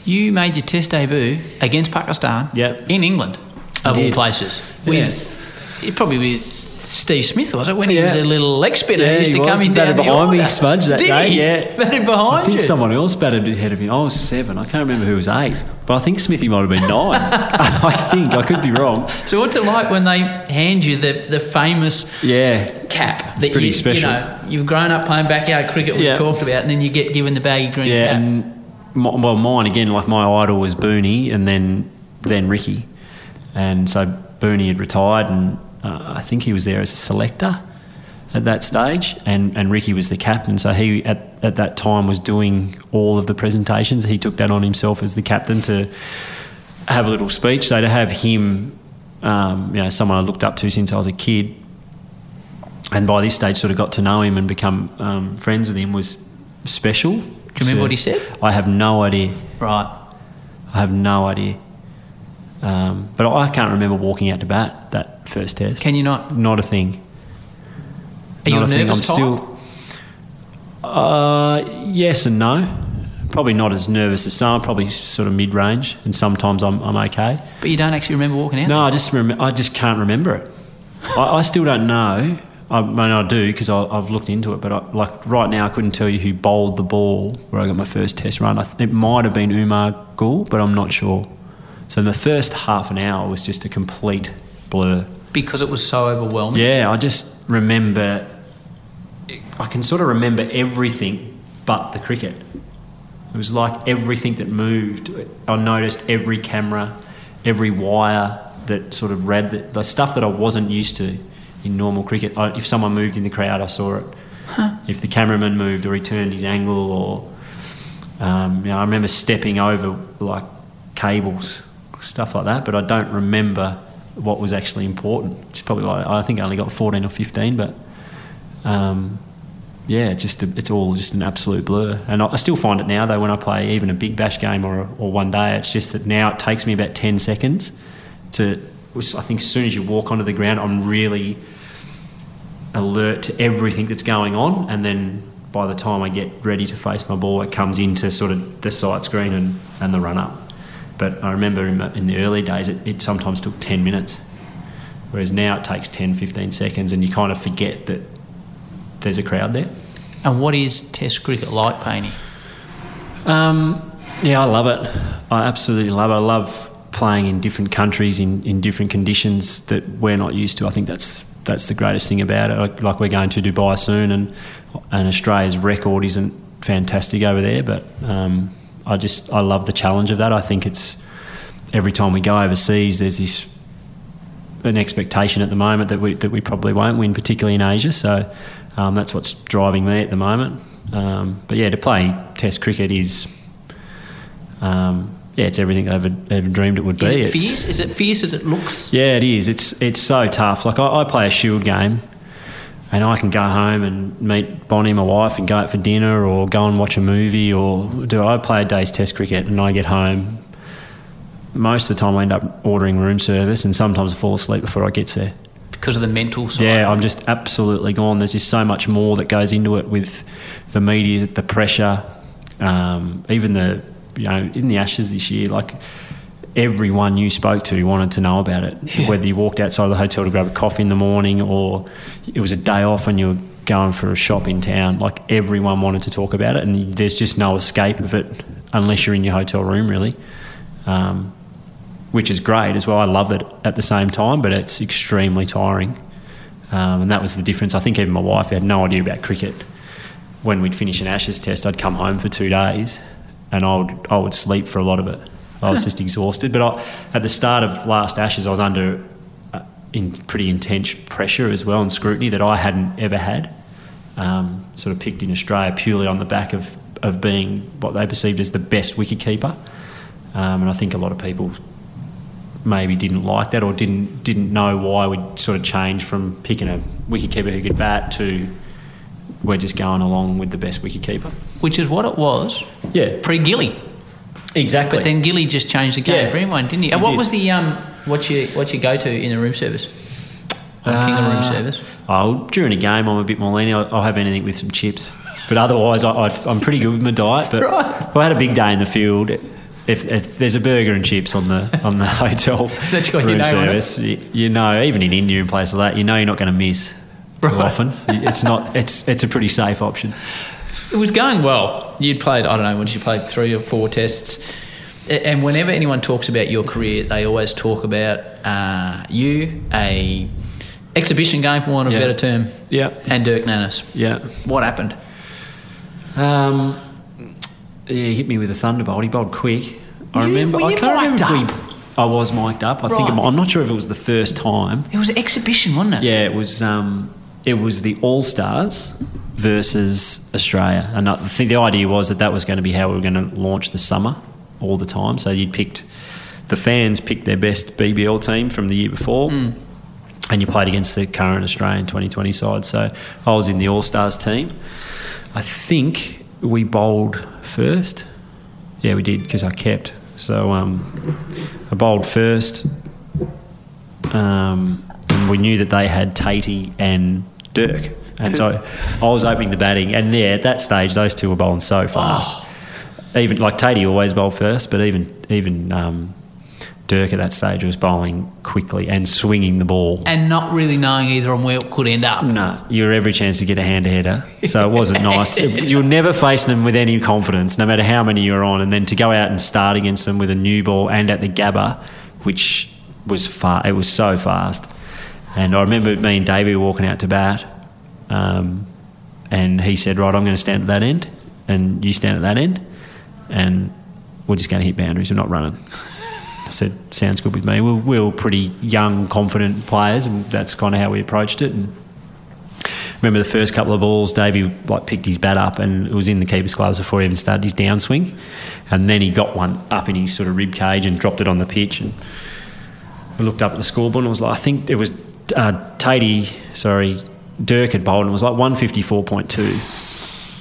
You made your test debut against Pakistan Yep. in England, of all places. With it probably with Steve Smith, was it? When he Yeah. was a little leg spinner, Yeah, he used he to come in He down behind me. Smudge, that Did day, he? yeah. batted behind I think you. someone else batted ahead of me. I was seven. I can't remember who was eight, but I think Smithy might have been nine. I think I could be wrong. So what's it like when they hand you the, the famous Yeah, cap It's pretty you, special. You know, you've grown up playing backyard cricket, we've Yeah. talked about, and then you get given the baggy green yeah. cap. And my, well, mine again. Like my idol was Booney, and then then Ricky, and so Booney had retired, and uh, I think he was there as a selector at that stage, and, and Ricky was the captain. So he at, at that time was doing all of the presentations. He took that on himself as the captain to have a little speech. So to have him, um, you know, someone I looked up to since I was a kid, and by this stage sort of got to know him and become um, friends with him was special. Do you remember what he said? I have no idea. right. I have no idea. Um, but I can't remember walking out to bat that first test. Can you not? Not a thing. Are you a thing. nervous I'm type? still. Uh, yes and no. Probably not as nervous as some. Probably sort of mid-range, and sometimes I'm, I'm okay. But you don't actually remember walking out? No, I just rem- I just can't remember it. I, I still don't know. I mean, I do because I've looked into it, but I, like right now, I couldn't tell you who bowled the ball where I got my first test run. I th- it might have been Umar Gul, but I'm not sure. So the first half an hour was just a complete blur. Because it was so overwhelming. Yeah, I just remember. I can sort of remember everything but the cricket. It was like everything that moved. I noticed every camera, every wire that sort of read the, the stuff that I wasn't used to in normal cricket. I, if someone moved in the crowd, I saw it. If the cameraman moved or he turned his angle, or um, you know, I remember stepping over like cables, stuff like that. But I don't remember what was actually important. Which probably why I think I only got 14 or 15, but. Um, yeah, just a, it's all just an absolute blur. And I, I still find it now though when I play even a big bash game or, or one day. It's just that now it takes me about ten seconds to. I think as soon as you walk onto the ground, I'm really alert to everything that's going on, and then by the time I get ready to face my ball, it comes into sort of the sight screen and, and the run up. But I remember in, the- in the early days, it, it sometimes took 10 minutes, whereas now it takes 10, 15 seconds, and you kind of forget that there's a crowd there. And what is Test cricket like, Paney? Um, yeah, I love it. I absolutely love it. I love playing in different countries in, in different conditions that we're not used to. I think that's that's the greatest thing about it. Like, like we're going to Dubai soon, and and Australia's record isn't fantastic over there, but um, I just I love the challenge of that. I think it's every time we go overseas, there's this an expectation at the moment that we that we probably won't win, particularly in Asia. So um, that's what's driving me at the moment. Um, but yeah, to play Test cricket is, um, yeah, it's everything I ever, ever dreamed it would be. Is it It's- fierce? Is it fierce as it looks? yeah, it is. It's it's so tough. Like I, I play a shield game, and I can go home and meet Bonnie, my wife, and go out for dinner, or go and watch a movie, or do I play a day's Test cricket, and I get home. Most of the time, I end up ordering room service, and sometimes I fall asleep before I get there. Because of the mental side. Yeah, I'm just absolutely gone. There's just so much more that goes into it with the media, the pressure, um, even the you know in the Ashes this year, like everyone you spoke to wanted to know about it. Whether you walked outside the hotel to grab a coffee in the morning, or it was a day off and you were going for a shop in town, like everyone wanted to talk about it, and there's just no escape of it unless you're in your hotel room, really. Um, which is great as well. I love it at the same time, but it's extremely tiring. Um, and that was the difference. I think even my wife had no idea about cricket. When we'd finish an Ashes test, I'd come home for two days, and I would I would sleep for a lot of it. I was just exhausted. But I, at the start of last Ashes, I was under uh, in pretty intense pressure as well and scrutiny that I hadn't ever had. Um, sort of picked in Australia purely on the back of of being what they perceived as the best wicket keeper. Um, and I think a lot of people maybe didn't like that or didn't didn't know why we sort of changed from picking a wicketkeeper who could bat to we're just going along with the best wicketkeeper. Which is what it was Yeah, pre Gilly. Exactly. But then Gilly just changed the game Yeah. for everyone, didn't he? And what did. was the um? What's your what's your go to in the room service? On King of room Uh, service. Oh, during a game, I'm a bit more lenient. I'll, I'll have anything with some chips. But otherwise, I, I'm pretty good with my diet. But Right. if I had a big day in the field, if, if there's a burger and chips on the on the hotel That's got your room name on service, you, you know, even in India and places like that, you know you're not going to miss too Right. often. It's not. It's it's a pretty safe option. It was going well. You'd played, I don't know, once you played three or four tests. And whenever anyone talks about your career, they always talk about uh, you, a exhibition game, for want of Yeah. a better term, Yeah, and Dirk Nannes. yeah. What happened? Um, yeah, he hit me with a thunderbolt. He bowled quick. I You- remember. I can't remember if we. I was mic'd up. I think it, Right. I'm not sure if it was the first time. It was an exhibition, wasn't it? Yeah, it was. Um, it was the All Stars versus Australia, and I think the idea was that that was going to be how we were going to launch the summer all the time. So you'd picked the fans picked their best BBL team from the year before. And you played against the current Australian 2020 side. So I was in the All Stars team. I think we bowled first. Yeah, we did because I kept. So um, I bowled first. Um, and we knew that they had Tatey and Dirk. And so I was opening the batting. And yeah, at that stage, those two were bowling so fast. Even like Tatey always bowled first, but even even um, Dirk at that stage was bowling quickly and swinging the ball. And not really knowing either on where it could end up. No, you were every chance to get a hand header. So it wasn't nice. you were never facing them with any confidence, no matter how many you were on. And then to go out and start against them with a new ball and at the Gabba, which was far, it was so fast. And I remember me and Davey were walking out to bat, um, and he said, "Right, I'm going to stand at that end, and you stand at that end, and we're just going to hit boundaries. We're not running." I said, "Sounds good with me." We we were pretty young, confident players, and that's kind of how we approached it. And remember the first couple of balls, Davey like picked his bat up, and it was in the keeper's gloves before he even started his downswing, and then he got one up in his sort of rib cage and dropped it on the pitch. And we looked up at the scoreboard and was like I think it was uh, Tatey, sorry, Dirk had bowled and was like one fifty four point two,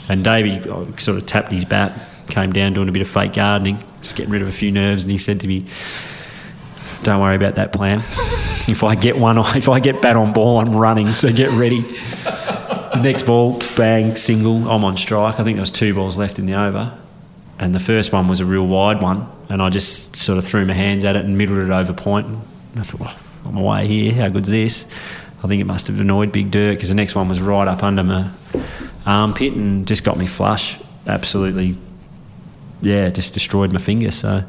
and Davey uh, sort of tapped his bat, came down doing a bit of fake gardening, just getting rid of a few nerves, and he said to me, "Don't worry about that plan. if I get one, if I get bat on ball, I'm running. So get ready." Next ball, bang, single. I'm on strike. I think there was two balls left in the over, and the first one was a real wide one, and I just sort of threw my hands at it and middled it over point. And I thought, well, I'm away here. How good's this? I think it must have annoyed Big Dirk because the next one was right up under my armpit and just got me flush. Absolutely, yeah, just destroyed my finger. So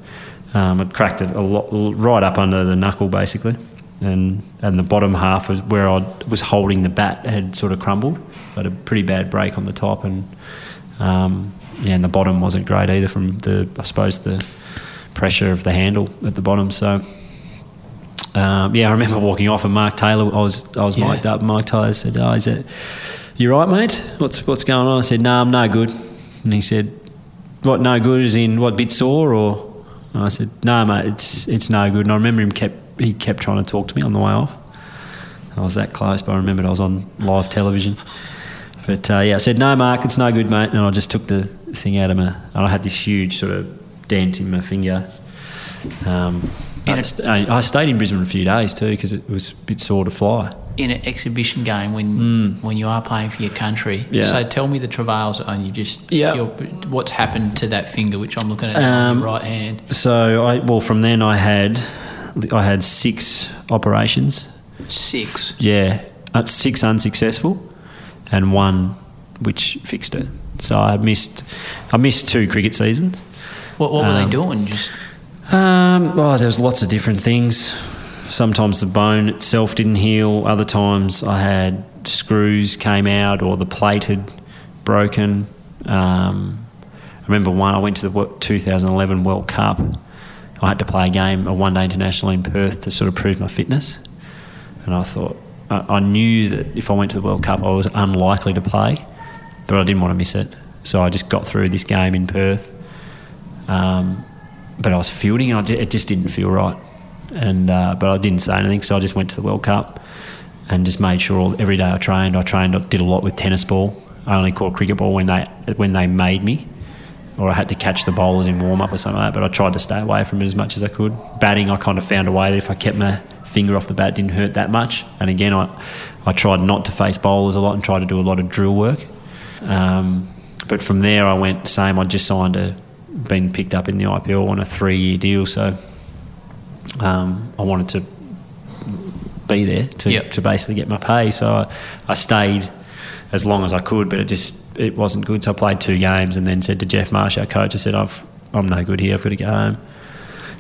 um, cracked it a lot, right up under the knuckle, basically. And and the bottom half was where I was holding the bat had sort of crumbled. So I had a pretty bad break on the top, and um, yeah, and the bottom wasn't great either from the I suppose the pressure of the handle at the bottom. So um, yeah, I remember walking off and Mark Taylor, I was I was Yeah. mic'd up. Mark Taylor said, "Oh, is it you right, mate? What's what's going on?" I said, "No, I'm no good." And he said, "What no good? Is in what bit sore or?" And I said, "No, mate, it's it's no good." And I remember him kept he kept trying to talk to me on the way off. I was that close, but I remembered I was on live television. But uh, yeah, I said, "No, Mark, it's no good, mate." And I just took the thing out of my, and I had this huge sort of dent in my finger. Um, I, And it- st- I, I stayed in Brisbane a few days too because it was a bit sore to fly. In an exhibition game, when when you are playing for your country, Yeah. so tell me the travails and you just Yeah. what's happened to that finger, which I'm looking at Um, your right hand. So I well from then I had I had six operations. Six. Yeah, uh, six unsuccessful, and one which fixed it. So I missed I missed two cricket seasons. What, what were they Um, doing? Just Um, well, there was lots of different things. Sometimes the bone itself didn't heal. Other times I had screws came out or the plate had broken. Um, I remember one. I went to the 2011 World Cup. I had to play a game, a one-day international in Perth, to sort of prove my fitness. And I thought I, I knew that if I went to the World Cup, I was unlikely to play, but I didn't want to miss it. So I just got through this game in Perth. Um, but I was fielding and it just didn't feel right. and uh, but I didn't say anything, so I just went to the World Cup and just made sure all, every day I trained. I trained, I did a lot with tennis ball. I only caught cricket ball when they when they made me, or I had to catch the bowlers in warm up or something like that. But I tried to stay away from it as much as I could. Batting, I kind of found a way that if I kept my finger off the bat, didn't hurt that much. And again, I I tried not to face bowlers a lot and tried to do a lot of drill work. Um, but from there, I went same. I just signed a, been picked up in the IPL on a three-year deal, so um, I wanted to be there to, Yep. to basically get my pay. So I, I stayed as long as I could, but it just it wasn't good. So I played two games and then said to Geoff Marsh, our coach, I said, I've, I'm no good here. I've got to go home,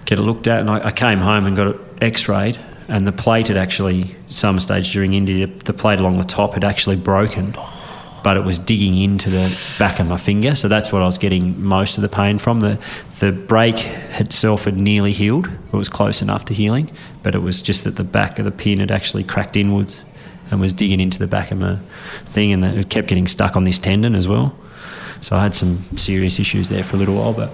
get it looked at. And I, I came home and got it x-rayed and the plate had actually, some stage during India, the plate along the top had actually broken but it was digging into the back of my finger. So that's what I was getting most of the pain from. The the break itself had nearly healed. It was close enough to healing, but it was just that the back of the pin had actually cracked inwards and was digging into the back of my thing, and it kept getting stuck on this tendon as well. So I had some serious issues there for a little while, but.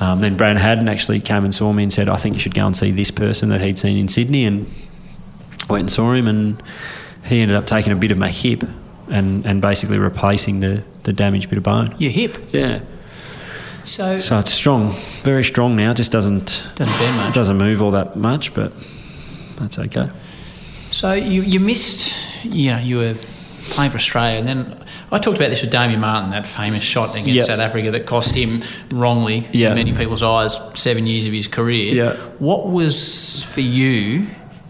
Um, then Brad Haddin actually came and saw me and said, "I think you should go and see this person that he'd seen in Sydney." And went and saw him, and he ended up taking a bit of my hip and, and basically replacing the, the damaged bit of bone. Your hip. Yeah. So, So it's strong, very strong now. Just doesn't doesn't bend much. doesn't move all that much, but that's okay. So you, you missed, you know, you were playing for Australia, and then I talked about this with Damien Martyn, that famous shot against Yep. South Africa that cost him wrongly, Yeah. in many people's eyes, seven years of his career. Yeah. What was for you?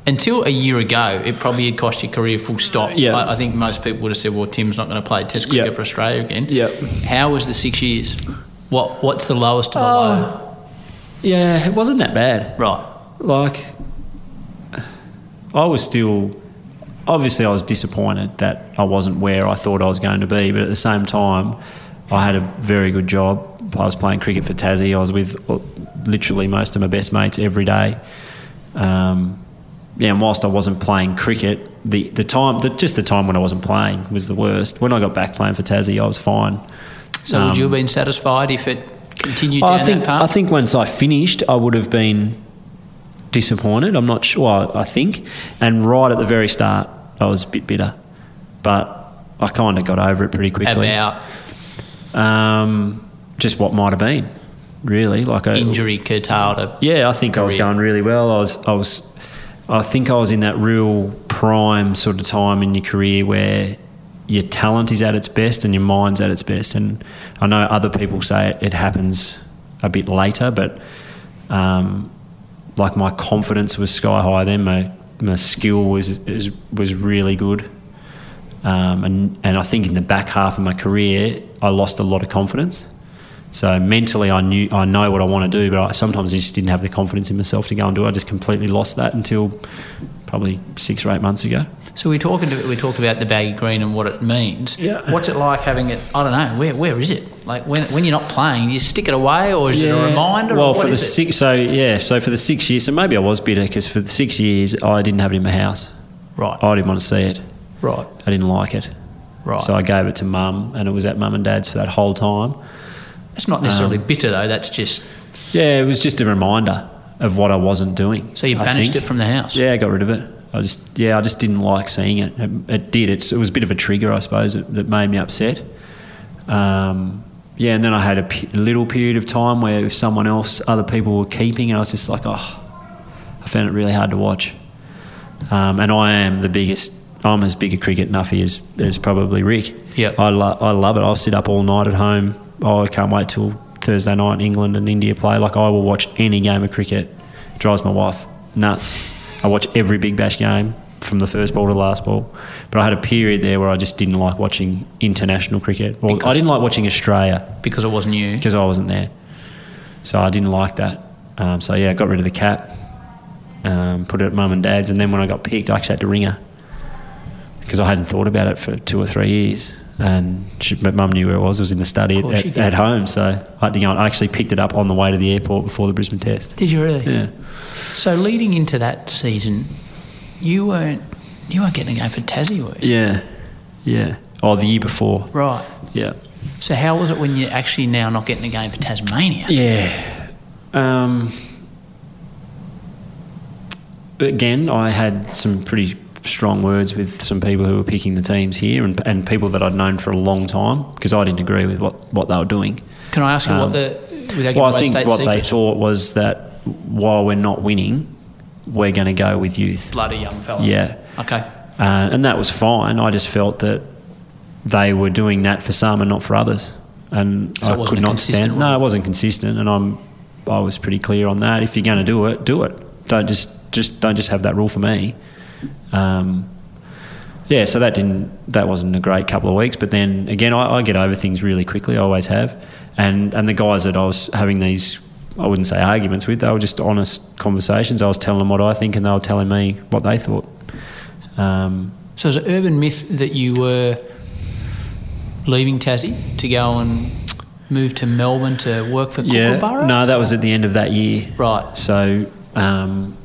Until a year ago, it probably had cost your career full stop. Yeah. I, I think most people would have said, "Well, Tim's not going to play Test cricket Yep. for Australia again." Yep. How was the six years? What What's the lowest to the low? Yeah, it wasn't that bad. Right. Like, I was still. Obviously, I was disappointed that I wasn't where I thought I was going to be, but at the same time, I had a very good job. I was playing cricket for Tassie. I was with uh, literally most of my best mates every day. Um, yeah, and whilst I wasn't playing cricket, the, the time, the, just the time when I wasn't playing was the worst. When I got back playing for Tassie, I was fine. So would you have Um, been satisfied if it continued down I think that path? I think once I finished, I would have been disappointed. I'm not sure. I, I think, and right at the very start, I was a bit bitter, but I kind of got over it pretty quickly. about um, just what might have been, really, like a injury curtailed a yeah, I think I was going really well. I was, I was, I think I was in that real prime sort of time in your career where your talent is at its best and your mind's at its best. And I know other people say it, happens a bit later, but um, like my confidence was sky high then. My my skill was is, was really good. Um, and, and I think in the back half of my career, I lost a lot of confidence. So mentally, I knew I know what I want to do, but I, sometimes I just didn't have the confidence in myself to go and do it. I just completely lost that until probably six or eight months ago. So we talking to, we talked about the baggy green and what it means. Yeah. What's it like having it? I don't know. Where where is it? Like when when you're not playing, you stick it away, or is it a reminder? Well, or what for the is it? six, so yeah, so for the six years, so maybe I was bitter because for the six years I didn't have it in my house. Right. I didn't want to see it. Right. I didn't like it. Right. So I gave it to mum, and it was at mum and dad's for that whole time. It's not necessarily Um, bitter though. That's just Yeah, it was just a reminder of what I wasn't doing. so you banished it from the house. Yeah, I got rid of it. I just yeah, I just didn't like seeing it. It, it did. It's, it was a bit of a trigger, I suppose, that, that made me upset. Um, yeah, and then I had a little period of time where if someone else, other people were keeping, and I was just like, oh, I found it really hard to watch. Um, and I am the biggest. I'm as big a cricket nuffy as, as probably Rick. Yeah, I, lo- I love it. I'll sit up all night at home. Oh, I can't wait till Thursday night England and India play. Like I will watch any game of cricket. It drives my wife nuts. I watch every Big Bash game from the first ball to the last ball. But I had a period there where I just didn't like watching international cricket. Well, Because- I didn't like watching Australia Because it wasn't you. because I wasn't there. So I didn't like that. Um, so yeah, I got rid of the cap, um, put it at mum and dad's, and then when I got picked, I actually had to ring her because I hadn't thought about it for two or three years. And she, but mum knew where it was. It was in the study she at, at home. So I had to go. I actually picked it up on the way to the airport before the Brisbane Test. Did you really? Yeah. So leading into that season, you weren't you weren't getting a game for Tassie, were you? Yeah. Yeah. Oh, the year before. Right. Yeah. So how was it when you're actually now not getting a game for Tasmania? Yeah. Um, again, I had some pretty strong words with some people who were picking the teams here and, and people that I'd known for a long time because I didn't agree with what, what they were doing. Can I ask you Um, what the Well, I think what they thought was that while we're not winning, we're going to go with youth. bloody young fella. Yeah. Okay. Uh, and that was fine. I just felt that they were doing that for some and not for others. And So I could not stand. rule? No, it wasn't consistent, and I'm. I was pretty clear on that. If you're going to do it, do it. Don't just just don't just have that rule for me. Um, yeah, so that didn't that wasn't a great couple of weeks. But then again, I, I get over things really quickly. I always have, and and the guys that I was having these. I wouldn't say arguments with. They were just honest conversations. I was telling them what I think, and they were telling me what they thought. Um, So is it urban myth that you were leaving Tassie to go and move to Melbourne to work for Yeah, no, that was at the end of that year. Right. So, um,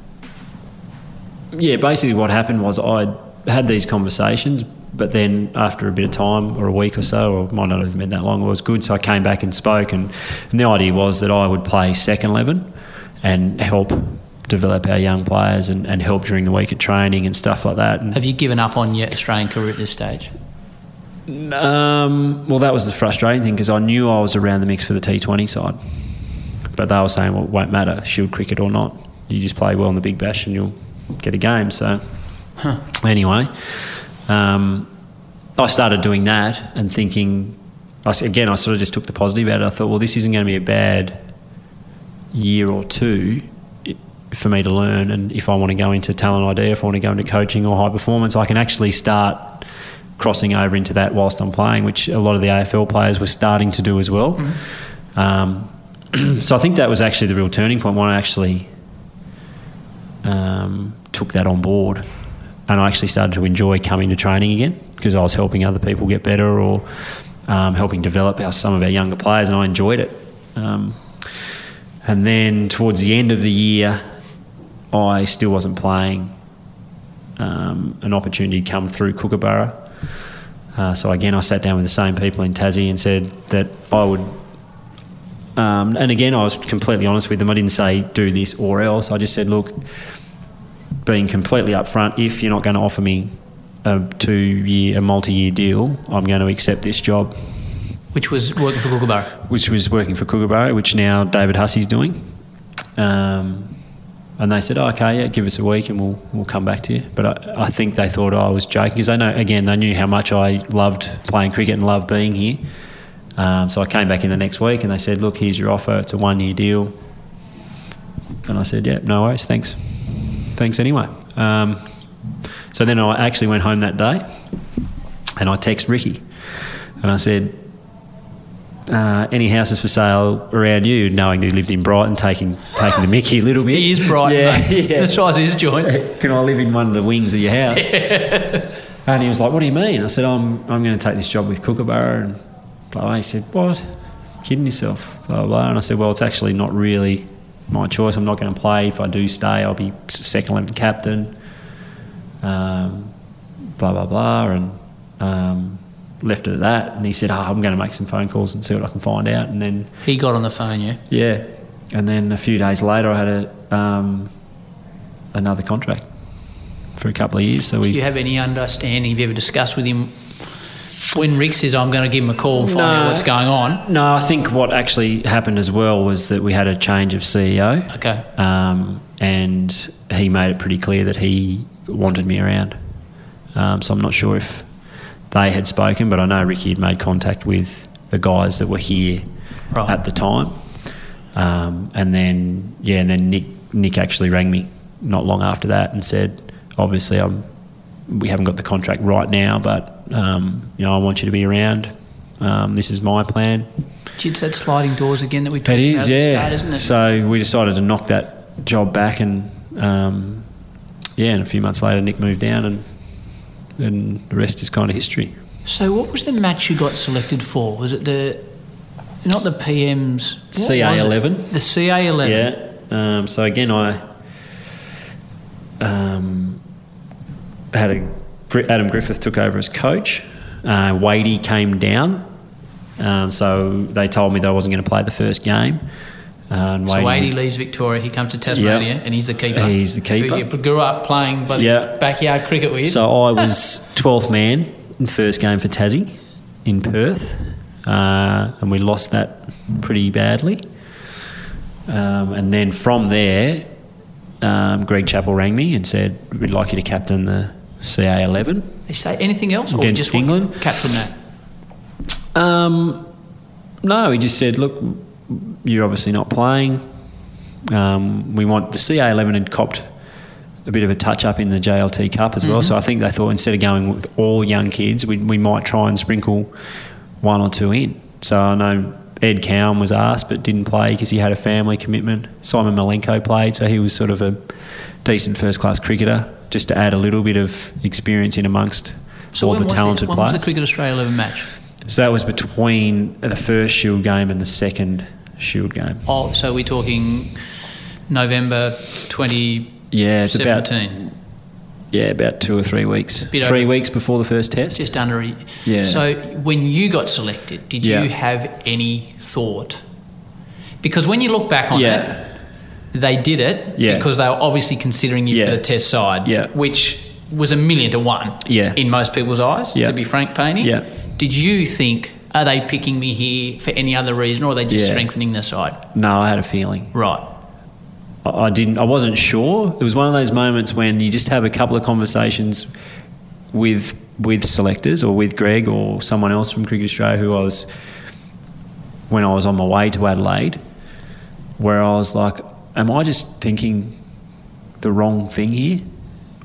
yeah, basically what happened was I had these conversations, but then after a bit of time, or a week or so, or might not have been that long, it was good. So I came back and spoke, and, and the idea was that I would play second eleven and help develop our young players and, and help during the week at training and stuff like that. And, Have you given up on your Australian career at this stage? um, well, that was the frustrating thing because I knew I was around the mix for the T20 side. But they were saying, well, it won't matter, shield cricket or not. You just play well in the Big Bash and you'll get a game. So, anyway, um, I started doing that and thinking, I again, I sort of just took the positive out. I thought, well, this isn't going to be a bad year or two for me to learn. And if I want to go into talent ID, if I want to go into coaching or high performance, I can actually start crossing over into that whilst I'm playing, which a lot of the AFL players were starting to do as well. Um, so I think that was actually the real turning point when I actually um, took that on board. And I actually started to enjoy coming to training again because I was helping other people get better or um, helping develop our, some of our younger players, and I enjoyed it. Um, and then towards the end of the year, I still wasn't playing. Um, an opportunity come through Kookaburra. Uh, so again, I sat down with the same people in Tassie and said that I would. Um, and again, I was completely honest with them. I didn't say do this or else. I just said, look, being completely upfront, if you're not going to offer me a two-year, a multi-year deal, I'm going to accept this job, Which was working for Kookaburra. which was working for Kookaburra, which now David Hussey's doing. Um, and they said, oh, okay, yeah, give us a week and we'll, we'll come back to you. But I, I think they thought I was joking because they know, again, they knew how much I loved playing cricket and loved being here. Um, so I came back in the next week and they said, look, here's your offer. It's a one year deal. And I said, yeah, no worries, thanks. Thanks anyway. Um, so then I actually went home that day and I text Ricky and I said, uh, any houses for sale around you, knowing he lived in Brighton, taking taking the mickey a little bit. He is Brighton. Yeah, yeah. The size of his joint. Can I live in one of the wings of your house? and he was like, "What do you mean?" I said, "I'm I'm going to take this job with Kookaburra." And blah, blah. He said, "What? Kidding yourself?" Blah, blah blah. And I said, "Well, it's actually not really my choice. I'm not going to play. If I do stay, I'll be second eleven captain." Um, blah blah blah, and um, left it at that. And he said, oh, "I'm going to make some phone calls and see what I can find out." And then He got on the phone, yeah. yeah, and then a few days later, I had a um, another contract for a couple of years. So Do we you have any understanding? Have you ever discussed with him when Rick says, I'm going to give him a call and find out what's going on? No, I think what actually happened as well was that we had a change of CEO. Okay. Um, and he made it pretty clear that he wanted me around. Um, so I'm not sure if they had spoken, but I know Ricky had made contact with the guys that were here Right. at the time. Um, and then, yeah, and then Nick, Nick actually rang me not long after that and said, obviously, I'm, we haven't got the contract right now, but, um, you know, I want you to be around. Um, this is my plan. It's that sliding doors again that we talked It about is, the yeah. start, isn't it? So we decided to knock that job back, and um, yeah, and a few months later, Nick moved down, and and the rest is kind of history. So, what was the match you got selected for? Was it the not the PM's it? CA11. The CA eleven. Yeah. Um, so again, I um, had a Adam Griffith took over as coach. Uh, Wadey came down, um, so they told me that I wasn't going to play the first game. Uh, and So Wadey- leaves Victoria. He comes to Tasmania, Yep. and he's the keeper. He's the keeper. You grew up playing bloody Yeah. backyard cricket with. So I was 12th man in the first game for Tassie in Perth, uh, and we lost that pretty badly. Um, and then from there, um, Greg Chappell rang me and said, "We'd like you to captain the CA 11." They say anything else, or Against just England? Captain that. Um, no, he just said, "Look, you're obviously not playing. Um, we want the CA 11 had copped a bit of a touch up in the JLT Cup as well. So I think they thought instead of going with all young kids, we, we might try and sprinkle one or two in. So I know Ed Cowan was asked but didn't play because he had a family commitment. Simon Milenko played, so he was sort of a decent first class cricketer just to add a little bit of experience in amongst So all the talented when players. was the Cricket Australia 11 match? So that was between the first Shield game and the second Shield game. Oh, so we're talking November 2017. Yeah, it's about yeah about two or three weeks. Three over- weeks before the first test. just under. a- Yeah. So when you got selected, did Yeah. you have any thought? Because when you look back on Yeah. it, they did it Yeah. because they were obviously considering you for the test side, Yeah. which was a million to one Yeah. in most people's eyes, Yeah. to be frank, Paney. Yeah. Did you think, are they picking me here for any other reason or are they just Yeah. strengthening their side? No, I had a feeling. Right. I I didn't. I wasn't sure. It was one of those moments when you just have a couple of conversations with with selectors or with Greg or someone else from Cricket Australia who I was when I was on my way to Adelaide, where I was like, "Am I just thinking the wrong thing here,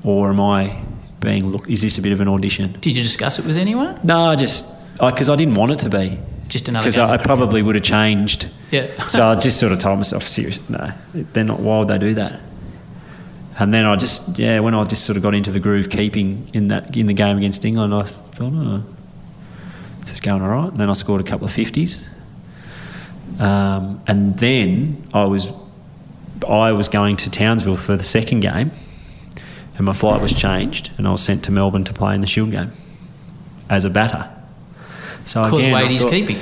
or am I being look? Is this a bit of an audition?" Did you discuss it with anyone? No, I just because I, didn't want it to be. Just another Because I, I probably would have changed. Yeah. so I just sort of told myself, serious, no, they're not. Why would they do that? And then I just, yeah, when I just sort of got into the groove keeping in that in the game against England, I thought, oh, this is going all right. And then I scored a couple of fifties, um, and then I was, I was going to Townsville for the second game, and my flight was changed, and I was sent to Melbourne to play in the Shield game as a batter. So Because again, I Wadey's thought- keeping.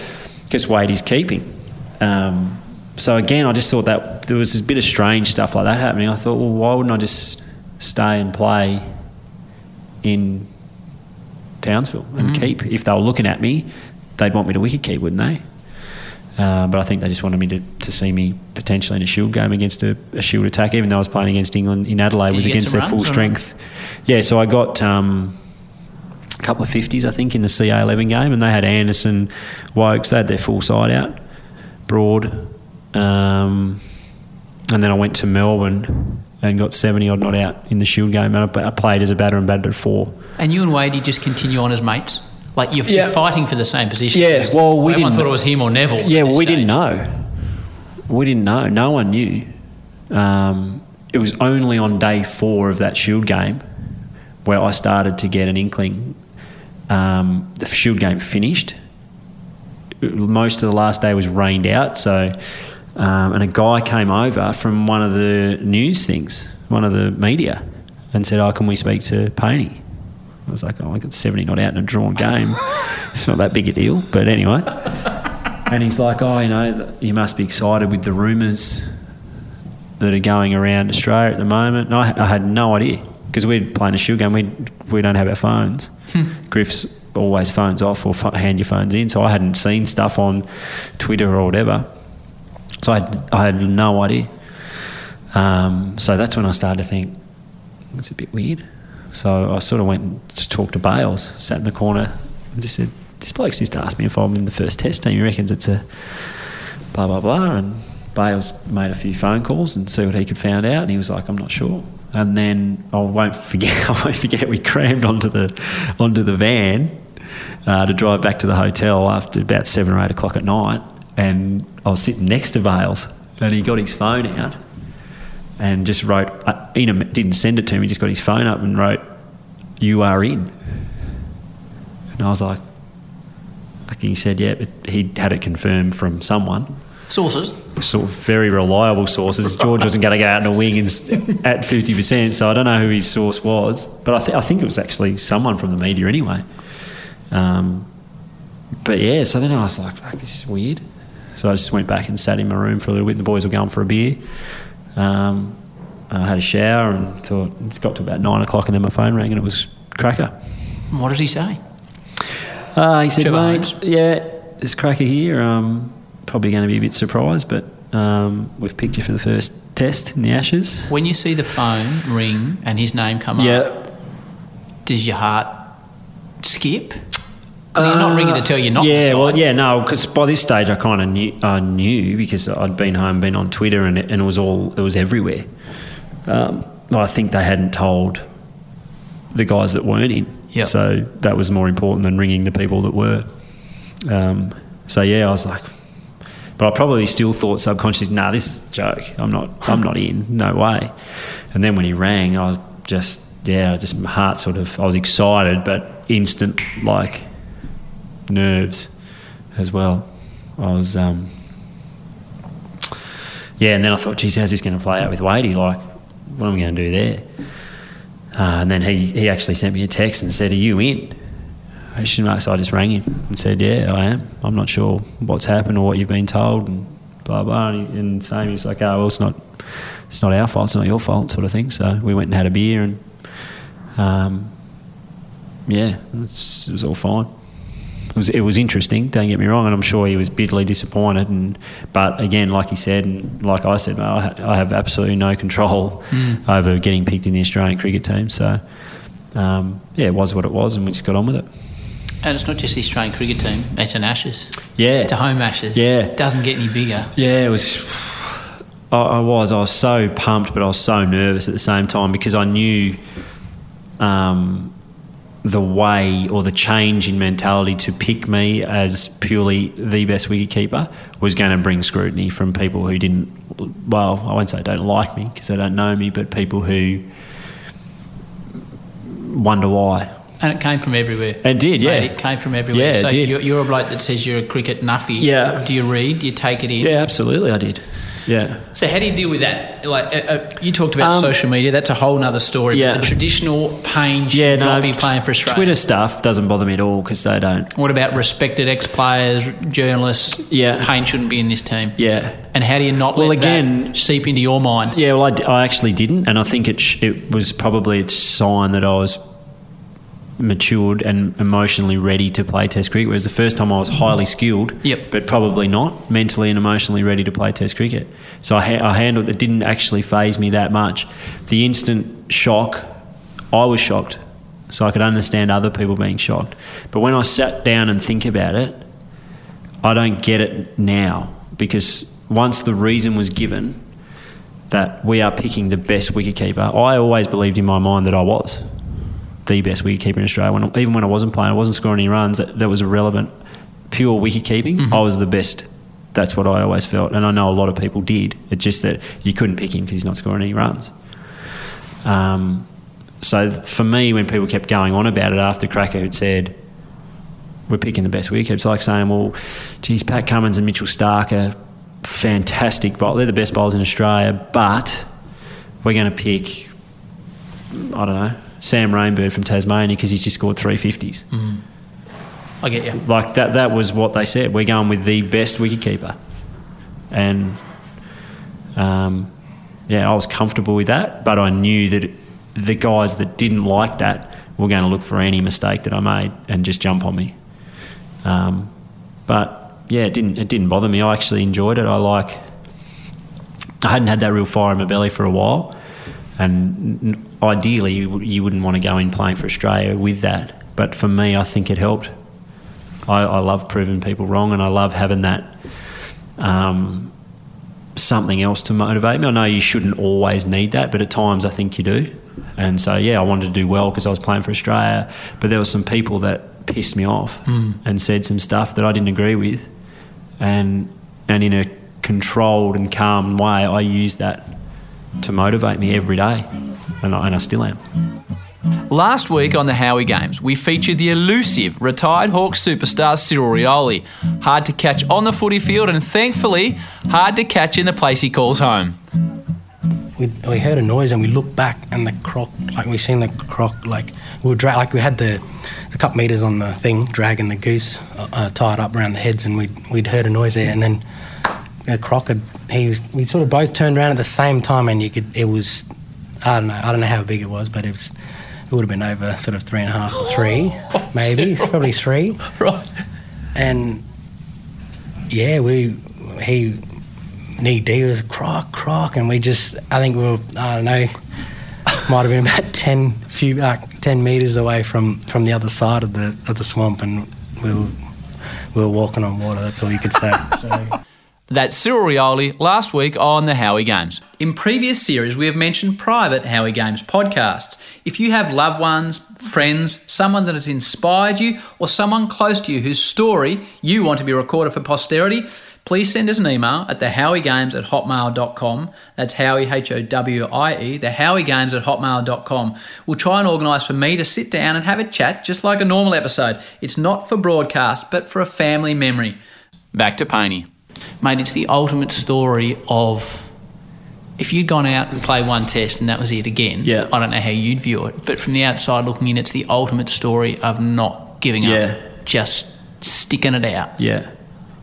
because Wadey's keeping. Um, so again, I just thought that there was a bit of strange stuff like that happening. I thought, well, why wouldn't I just stay and play in Townsville and keep? If they were looking at me, they'd want me to wicket keep, wouldn't they? Uh, but I think they just wanted me to, to see me potentially in a Shield game against a, a Shield attack, even though I was playing against England in Adelaide, Did was against their full strength. Yeah, so I got um, a couple of 50s, I think, in the CA11 game, and they had Anderson, Woakes, they had their full side out, Broad. Um, and then I went to Melbourne and got 70 odd not out in the Shield game, and I, I played as a batter and batted at four. And you and Wadey just continue on as mates? Like you're, Yeah. you're fighting for the same position? Yeah, well, we Everyone didn't- thought it was him or Nevill. Yeah, well, we stage. didn't know. We didn't know. No one knew. Um, it was only on day four of that Shield game where I started to get an inkling. Um, the Shield game finished. Most of the last day was rained out, so um, and a guy came over from one of the news things, one of the media, and said, "Oh, can we speak to Paney?" I was like, "Oh, I got seventy not out in a drawn game. it's not that big a deal." But anyway, and he's like, "Oh, you know, you must be excited with the rumours that are going around Australia at the moment." And I, I had no idea because we're playing a shield game. We we don't have our phones. Griff's always phones off or hand your phones in, so I hadn't seen stuff on Twitter or whatever. So I had, I had no idea. Um, so that's when I started to think it's a bit weird. So I sort of went to talk to Bales, sat in the corner, and just said, "This bloke's just asked me if I'm in the first test team. He reckons it's a blah blah blah." And Bales made a few phone calls and see what he could find out, and he was like, "I'm not sure." And then I won't forget. I won't forget. We crammed onto the onto the van uh, to drive back to the hotel after about seven or eight o'clock at night, and I was sitting next to Bales, and he got his phone out and just wrote. Uh, Ina didn't send it to me. He just got his phone up and wrote, "You are in." And I was like, okay, he said, yeah, but he had it confirmed from someone. Sources. Sort of very reliable sources. George wasn't going to go out in a wing and, at fifty percent, so I don't know who his source was, but I, th- I think it was actually someone from the media anyway. Um, but yeah, so then I was like, this is weird. So I just went back and sat in my room for a little bit. The boys were going for a beer. Um, I had a shower and thought it's got to about nine o'clock, and then my phone rang and it was Cracker. What does he say? Uh, he said, mate, yeah, there's Cracker here. Um, probably going to be a bit surprised, but um, we've picked you for the first test in the Ashes. When you see the phone ring and his name come up, Yeah. does your heart skip? Because he's not ringing to tell you not Uh, yeah, to well, yeah, no, because by this stage I kind of knew, I knew because I'd been home, been on Twitter, and it, and it was all, it was everywhere. Um, I think they hadn't told the guys that weren't in, Yep. so that was more important than ringing the people that were. Um, so yeah, I was like, but I probably still thought subconsciously, nah, this is a joke. I'm not, I'm not in, no way. And then when he rang, I was just, yeah, just my heart sort of, I was excited, but instant like nerves as well. I was, um, yeah, and then I thought, geez, how's this going to play out with Wadey? Like, what am I going to do there? Uh, and then he, he actually sent me a text and said, Are you in? Mark. So I just rang him and said, Yeah, I am. I'm not sure what's happened or what you've been told, and blah, blah. And, he, and same, he's like, Oh, well, it's not, it's not our fault, it's not your fault, sort of thing. So we went and had a beer, and um, yeah, it was all fine. It was, it was interesting, don't get me wrong, and I'm sure he was bitterly disappointed. And but again, like he said, and like I said, I, I have absolutely no control over getting picked in the Australian cricket team. So um, yeah, it was what it was, and we just got on with it. And it's not just the Australian cricket team, it's an Ashes. Yeah, It's a home Ashes. Yeah. It doesn't get any bigger. Yeah, it was. I, I was. I was so pumped, but I was so nervous at the same time because I knew um, the way or the change in mentality to pick me as purely the best wicketkeeper was going to bring scrutiny from people who didn't. Well, I won't say don't like me because they don't know me, but people who wonder why. And it came from everywhere. It did, yeah. Mate, it came from everywhere. Yeah, so. You're, you're a bloke that says you're a cricket nuffy. Yeah. Do you read? Do you take it in? Yeah, absolutely, I did. Yeah. So how do you deal with that? Like uh, uh, you talked about Um, social media. That's a whole other story. Yeah. The traditional Paine should Yeah, not no, be playing for Australia. Twitter stuff doesn't bother me at all because they don't. What about respected ex-players, journalists? Yeah. Paine shouldn't be in this team. Yeah. And how do you not Well, let again- that seep into your mind? Yeah, well, I, d- I actually didn't, and I think it sh- it was probably a sign that I was matured and emotionally ready to play Test cricket. Whereas the first time I was highly skilled, Yep. but probably not mentally and emotionally ready to play Test cricket. So I, ha- I handled it. Didn't actually faze me that much. The instant shock, I was shocked. So I could understand other people being shocked. But when I sat down and think about it, I don't get it now because once the reason was given that we are picking the best wicketkeeper, I always believed in my mind that I was the best wicketkeeper in Australia. When, even when I wasn't playing, I wasn't scoring any runs. That, that was irrelevant. Pure wicketkeeping, I was the best. That's what I always felt, and I know a lot of people did. It's just that you couldn't pick him because he's not scoring any runs. Um, so for me, when people kept going on about it after Cracker had said, we're picking the best wicket. It's like saying, well, geez, Pat Cummins and Mitchell Starc are fantastic bowlers. They're the best bowlers in Australia, but we're going to pick, I don't know, Sam Rainbird from Tasmania because he's just scored 350s. I get you. Like that, that was what they said. We're going with the best wicketkeeper. And um, yeah, I was comfortable with that, but I knew that the guys that didn't like that were going to look for any mistake that I made and just jump on me. Um, but yeah, it didn't it didn't bother me. I actually enjoyed it. I like. I hadn't had that real fire in my belly for a while, and ideally you, you wouldn't want to go in playing for Australia with that. But for me, I think it helped. I, I love proving people wrong, and I love having that um, something else to motivate me. I know you shouldn't always need that, but at times I think you do. And so, yeah, I wanted to do well because I was playing for Australia, but there were some people that pissed me off and said some stuff that I didn't agree with, and and in a controlled and calm way, I used that to motivate me every day, and I, and I still am. Last week on the Howie Games, we featured the elusive retired Hawks superstar Cyril Rioli. Hard to catch on the footy field and thankfully hard to catch in the place he calls home. we, we heard a noise and we looked back and the croc like we seen the croc like we were dra- like we had the a couple metres on the thing, dragging the goose uh, uh, tied up around the heads, and we'd we'd heard a noise there, and then uh, Croc had he was we sort of both turned around at the same time, and you could it was I don't know I don't know how big it was, but it was it would have been over sort of three and a half or three, maybe it's probably three, Right. and yeah, we he knee deep was croc croc, and we just I think we were I don't know might have been about ten few uh, ten meters away from from the other side of the of the swamp, and we were we were walking on water. That's all you could say. so, That's Cyril Rioli last week on the Howie Games. In previous series, we have mentioned private Howie Games podcasts. If you have loved ones, friends, someone that has inspired you, or someone close to you whose story you want to be recorded for posterity, please send us an email at thehowiegames at hotmail.com. That's Howie, H O W I E, thehowiegames at hotmail.com. We'll try and organise for me to sit down and have a chat just like a normal episode. It's not for broadcast, but for a family memory. Back to Paney. Mate, it's the ultimate story of if you'd gone out and played one test and that was it again, Yeah. I don't know how you'd view it. But from the outside looking in, it's the ultimate story of not giving Yeah. up, just sticking it out. Yeah.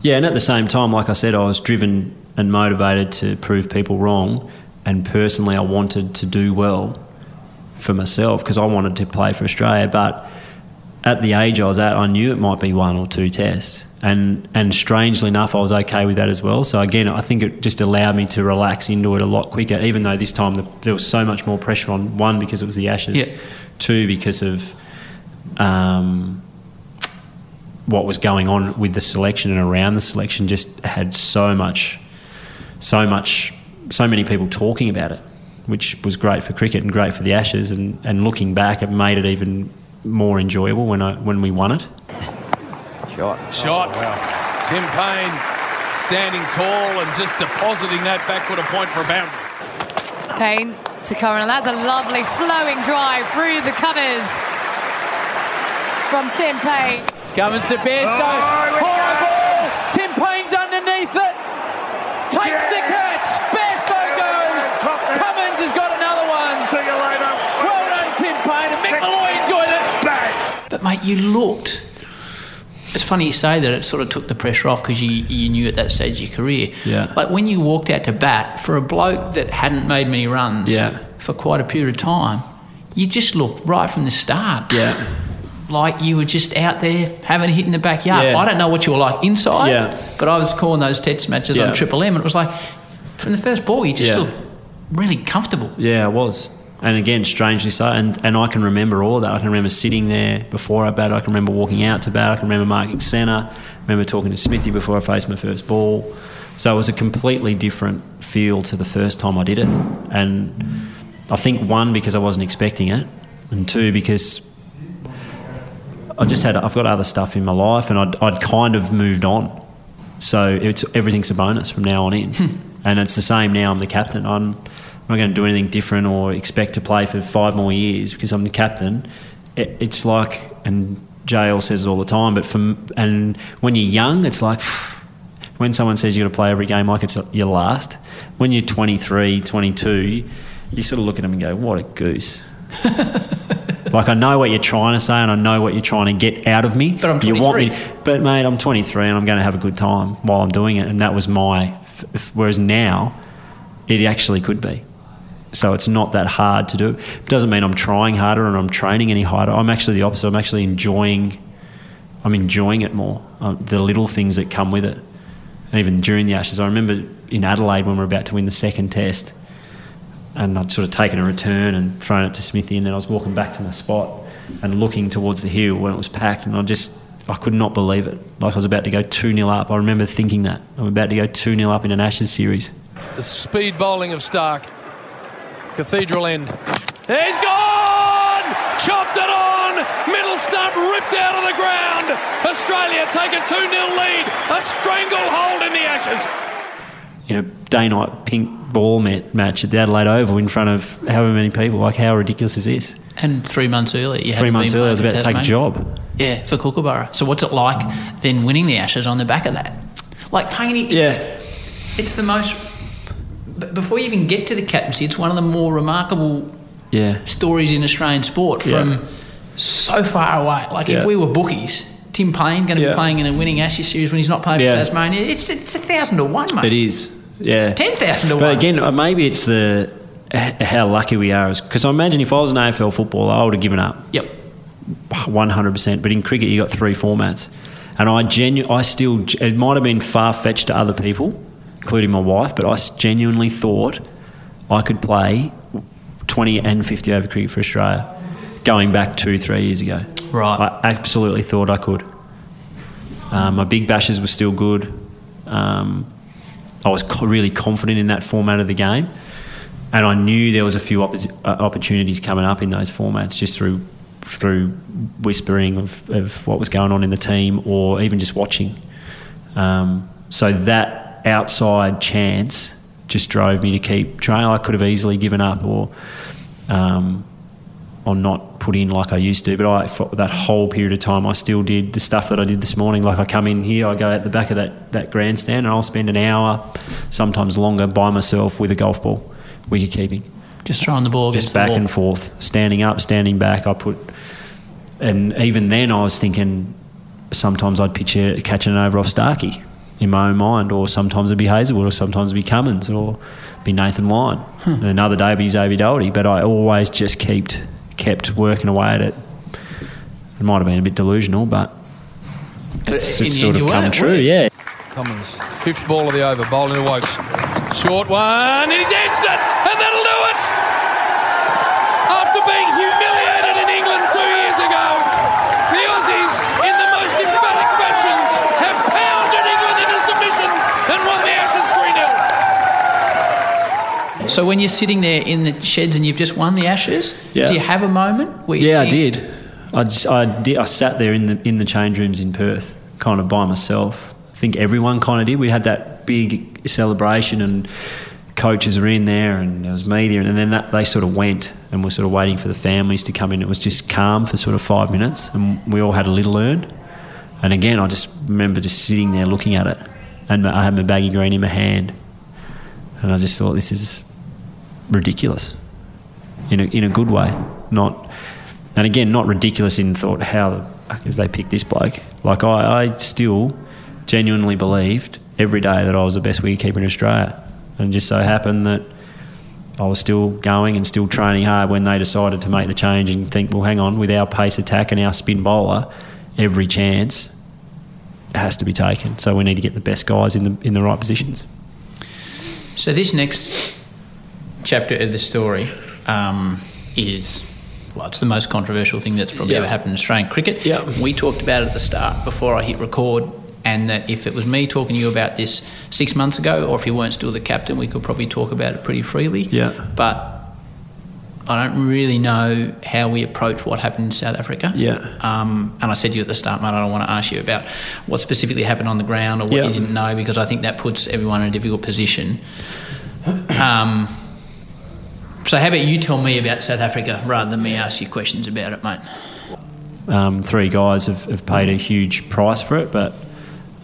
Yeah, and at the same time, like I said, I was driven and motivated to prove people wrong. And personally, I wanted to do well for myself because I wanted to play for Australia. But at the age I was at, I knew it might be one or two tests. And, and strangely enough, I was okay with that as well. So again, I think it just allowed me to relax into it a lot quicker, even though this time the, there was so much more pressure on one because it was the Ashes, Yeah. two because of um, what was going on with the selection and around the selection just had so much, so much, so many people talking about it, which was great for cricket and great for the Ashes. And, and looking back, it made it even more enjoyable when I when we won it. Shot. Shot. Tim Paine standing tall and just depositing that backward a point for a boundary. Paine to Curran. That's a lovely flowing drive through the covers from Tim Paine. Cummins to Bairstow. Horrible. Tim Paine's underneath it. Takes the catch. Bairstow goes. Cummins has got another one. See you later. Well done, Tim Paine. And Mick Molloy enjoyed it. But mate, you looked. It's funny you say that. It sort of took the pressure off because you, you knew at that stage of your career. Yeah. Like when you walked out to bat for a bloke that hadn't made many runs Yeah. for quite a period of time, you just looked right from the start. Yeah. Like you were just out there having a hit in the backyard. Yeah. I don't know what you were like inside, Yeah. but I was calling those test matches Yeah. on Triple M, and it was like from the first ball, you just Yeah. looked really comfortable. Yeah, I was. And again, strangely so. And, and I can remember all that. I can remember sitting there before I bat. I can remember walking out to bat. I can remember marking centre. I remember talking to Smithy before I faced my first ball. So it was a completely different feel to the first time I did it. And I think, one, because I wasn't expecting it. And two, because I just had, I've got other stuff in my life and I'd, I'd kind of moved on. So it's everything's a bonus from now on in, and it's the same now. I'm the captain. I'm not going to do anything different or expect to play for five more years because I'm the captain. It, it's like, and JL says it all the time, but from and when you're young, it's like when someone says you're going to play every game like it's your last. When you're 23, 22, you sort of look at them and go, "What a goose." Like I know what you're trying to say, and I know what you're trying to get out of me. But I'm You want me, 23. but mate, I'm 23, and I'm going to have a good time while I'm doing it, and that was my. f- f- Whereas now, it actually could be. So it's not that hard to do. It doesn't mean I'm trying harder and I'm training any harder. I'm actually the opposite. I'm actually enjoying. I'm enjoying it more. Uh, the little things that come with it, and even during the Ashes, I remember in Adelaide when we were about to win the second Test and I'd sort of taken a return and thrown it to Smithy, and then I was walking back to my spot and looking towards the hill when it was packed, and I just I could not believe it. Like I was about to go two 0 up. I remember thinking that I'm about to go two 0 up in an Ashes series. The speed bowling of Starc. Cathedral end. He's gone! Chopped it on! Middle stump ripped out of the ground! Australia take a 2 0 lead! A stranglehold in the Ashes! You know, day night pink ball mat- match at the Adelaide Oval in front of however many people. Like how ridiculous is this? And three months earlier, you Three months been earlier, I was about to take a job. Yeah, for Kookaburra. So what's it like then winning the Ashes on the back of that? Like Paney, it's, Yeah. it's the most. B- Before you even get to the captaincy, it's one of the more remarkable Yeah. stories in Australian sport. From Yeah. so far away. Like Yeah. if we were bookies, Tim Paine going to Yeah. be playing in a winning Ashes series when he's not playing for Tasmania. It's it's a thousand to one, mate. It is. Yeah. 10,000 to But one. But again, maybe it's the how lucky we are. Because I imagine if I was an AFL footballer, I would have given up. Yep. 100%. But in cricket, you got three formats. And I genu- I still, it might have been far fetched to other people, including my wife, but I genuinely thought I could play 20 and 50 over cricket for Australia going back two, three years ago. Right. I absolutely thought I could. Um, my big bashes were still good. Um, I was co- really confident in that format of the game. And I knew there was a few oppos- uh, opportunities coming up in those formats just through through whispering of, of what was going on in the team or even just watching. Um, so that outside chance just drove me to keep trying. I could have easily given up or um, or not put in like I used to. But I, for that whole period of time, I still did the stuff that I did this morning. Like I come in here, I go at the back of that, that grandstand, and I'll spend an hour, sometimes longer, by myself with a golf ball, wicket keeping. Just throwing the ball Just back and forth, standing up, standing back. I put, and even then I was thinking, sometimes I'd picture catching it over off Starkey in my own mind, or sometimes it'd be Hazlewood, or sometimes it'd be Cummins, or be Nathan Lyon. Hmm. And another day it'd be Xavier Doherty. But I always just kept kept working away at it. It might have been a bit delusional, but it's, in it's the sort end of you come true. Yeah. Cummins, fifth ball of the over, bowling to Woakes. Short one, and he's edged it, and that'll do it! After being humiliated in England two years ago, the Aussies, in the most emphatic fashion, have pounded England into submission and won the Ashes 3 0. So when you're sitting there in the sheds and you've just won the Ashes, Yeah. do you have a moment Yeah, I did. I, just, I did. I sat there in the in the change rooms in Perth, kind of by myself. I think everyone kind of did. We had that big celebration, and coaches were in there, and there was media, and then that, they sort of went, and we're sort of waiting for the families to come in. It was just calm for sort of five minutes, and we all had a little earned. And again, I just remember just sitting there looking at it, and I had my baggy green in my hand, and I just thought, this is ridiculous in a, in a good way. Not, and again, not ridiculous in thought how the fuck they picked this bloke. Like I, I still genuinely believed every day that I was the best wicketkeeper in Australia, and just so happened that I was still going and still training hard when they decided to make the change and think, well, hang on, with our pace attack and our spin bowler, every chance has to be taken. So we need to get the best guys in the in the right positions. So this next chapter of the story um, is well, it's the most controversial thing that's probably Yeah. ever happened in Australian cricket. Yeah. We talked about it at the start before I hit record, and that if it was me talking to you about this six months ago, or if you weren't still the captain, we could probably talk about it pretty freely. Yeah. But I don't really know how we approach what happened in South Africa. Yeah. Um, and I said to you at the start, mate, I don't want to ask you about what specifically happened on the ground or what Yeah. you didn't know because I think that puts everyone in a difficult position. Um, so, how about you tell me about South Africa rather than me ask you questions about it, mate? Um, three guys have, have paid a huge price for it, but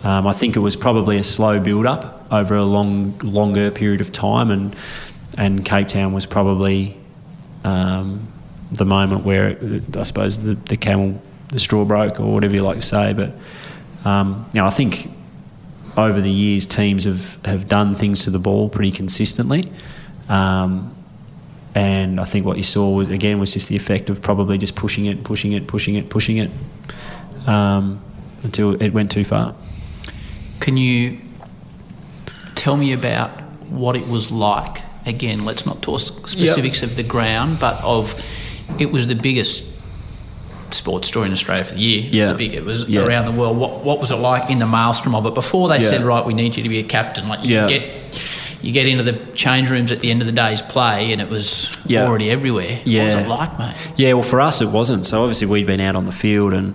um, I think it was probably a slow build up over a long, longer period of time, and and Cape Town was probably um, the moment where it, I suppose the, the camel, the straw broke, or whatever you like to say. But um, you know, I think over the years teams have, have done things to the ball pretty consistently. Um, and I think what you saw was again was just the effect of probably just pushing it, pushing it, pushing it, pushing it um, until it went too far. Can you tell me about what it was like? Again, let's not talk specifics of the ground, but of it was the biggest sports story in Australia for the year. It was Yeah. the big. It was Yeah. around the world. What what was it like in the maelstrom of it before they Yeah. said, right, we need you to be a captain? Like you Yeah. get you get into the change rooms at the end of the day's play, and it was Yeah. already everywhere. Yeah. What was it like, mate? Yeah, well, for us it wasn't. So obviously we'd been out on the field, and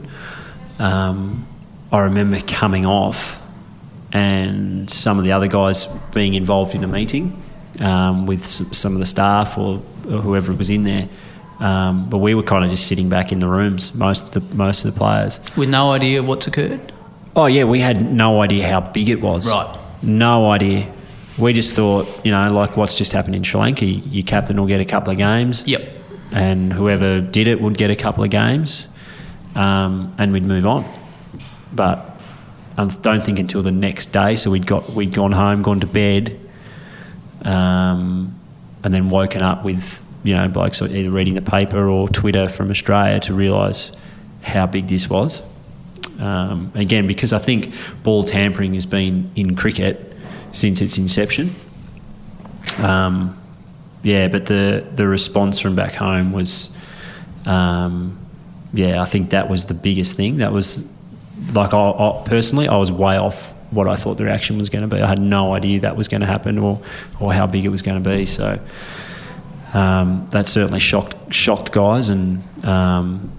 um, I remember coming off, and some of the other guys being involved in a meeting um, with some of the staff or, or whoever was in there. Um, but we were kind of just sitting back in the rooms, most of the most of the players. With no idea what's occurred. Oh yeah, we had no idea how big it was. Right. No idea. We just thought, you know, like what's just happened in Sri Lanka. Your captain will get a couple of games. Yep. And whoever did it would get a couple of games. um, and we'd move on. But I don't think until the next day. So we'd got we'd gone home, gone to bed, um, and then woken up with you know blokes either reading the paper or Twitter from Australia to realise how big this was. Um, again, because I think ball tampering has been in cricket since its inception. Um, yeah, but the the response from back home was, um, yeah, I think that was the biggest thing. That was like I, I, personally, I was way off what I thought the reaction was going to be. I had no idea that was going to happen or or how big it was going to be. So um, that certainly shocked shocked guys and um,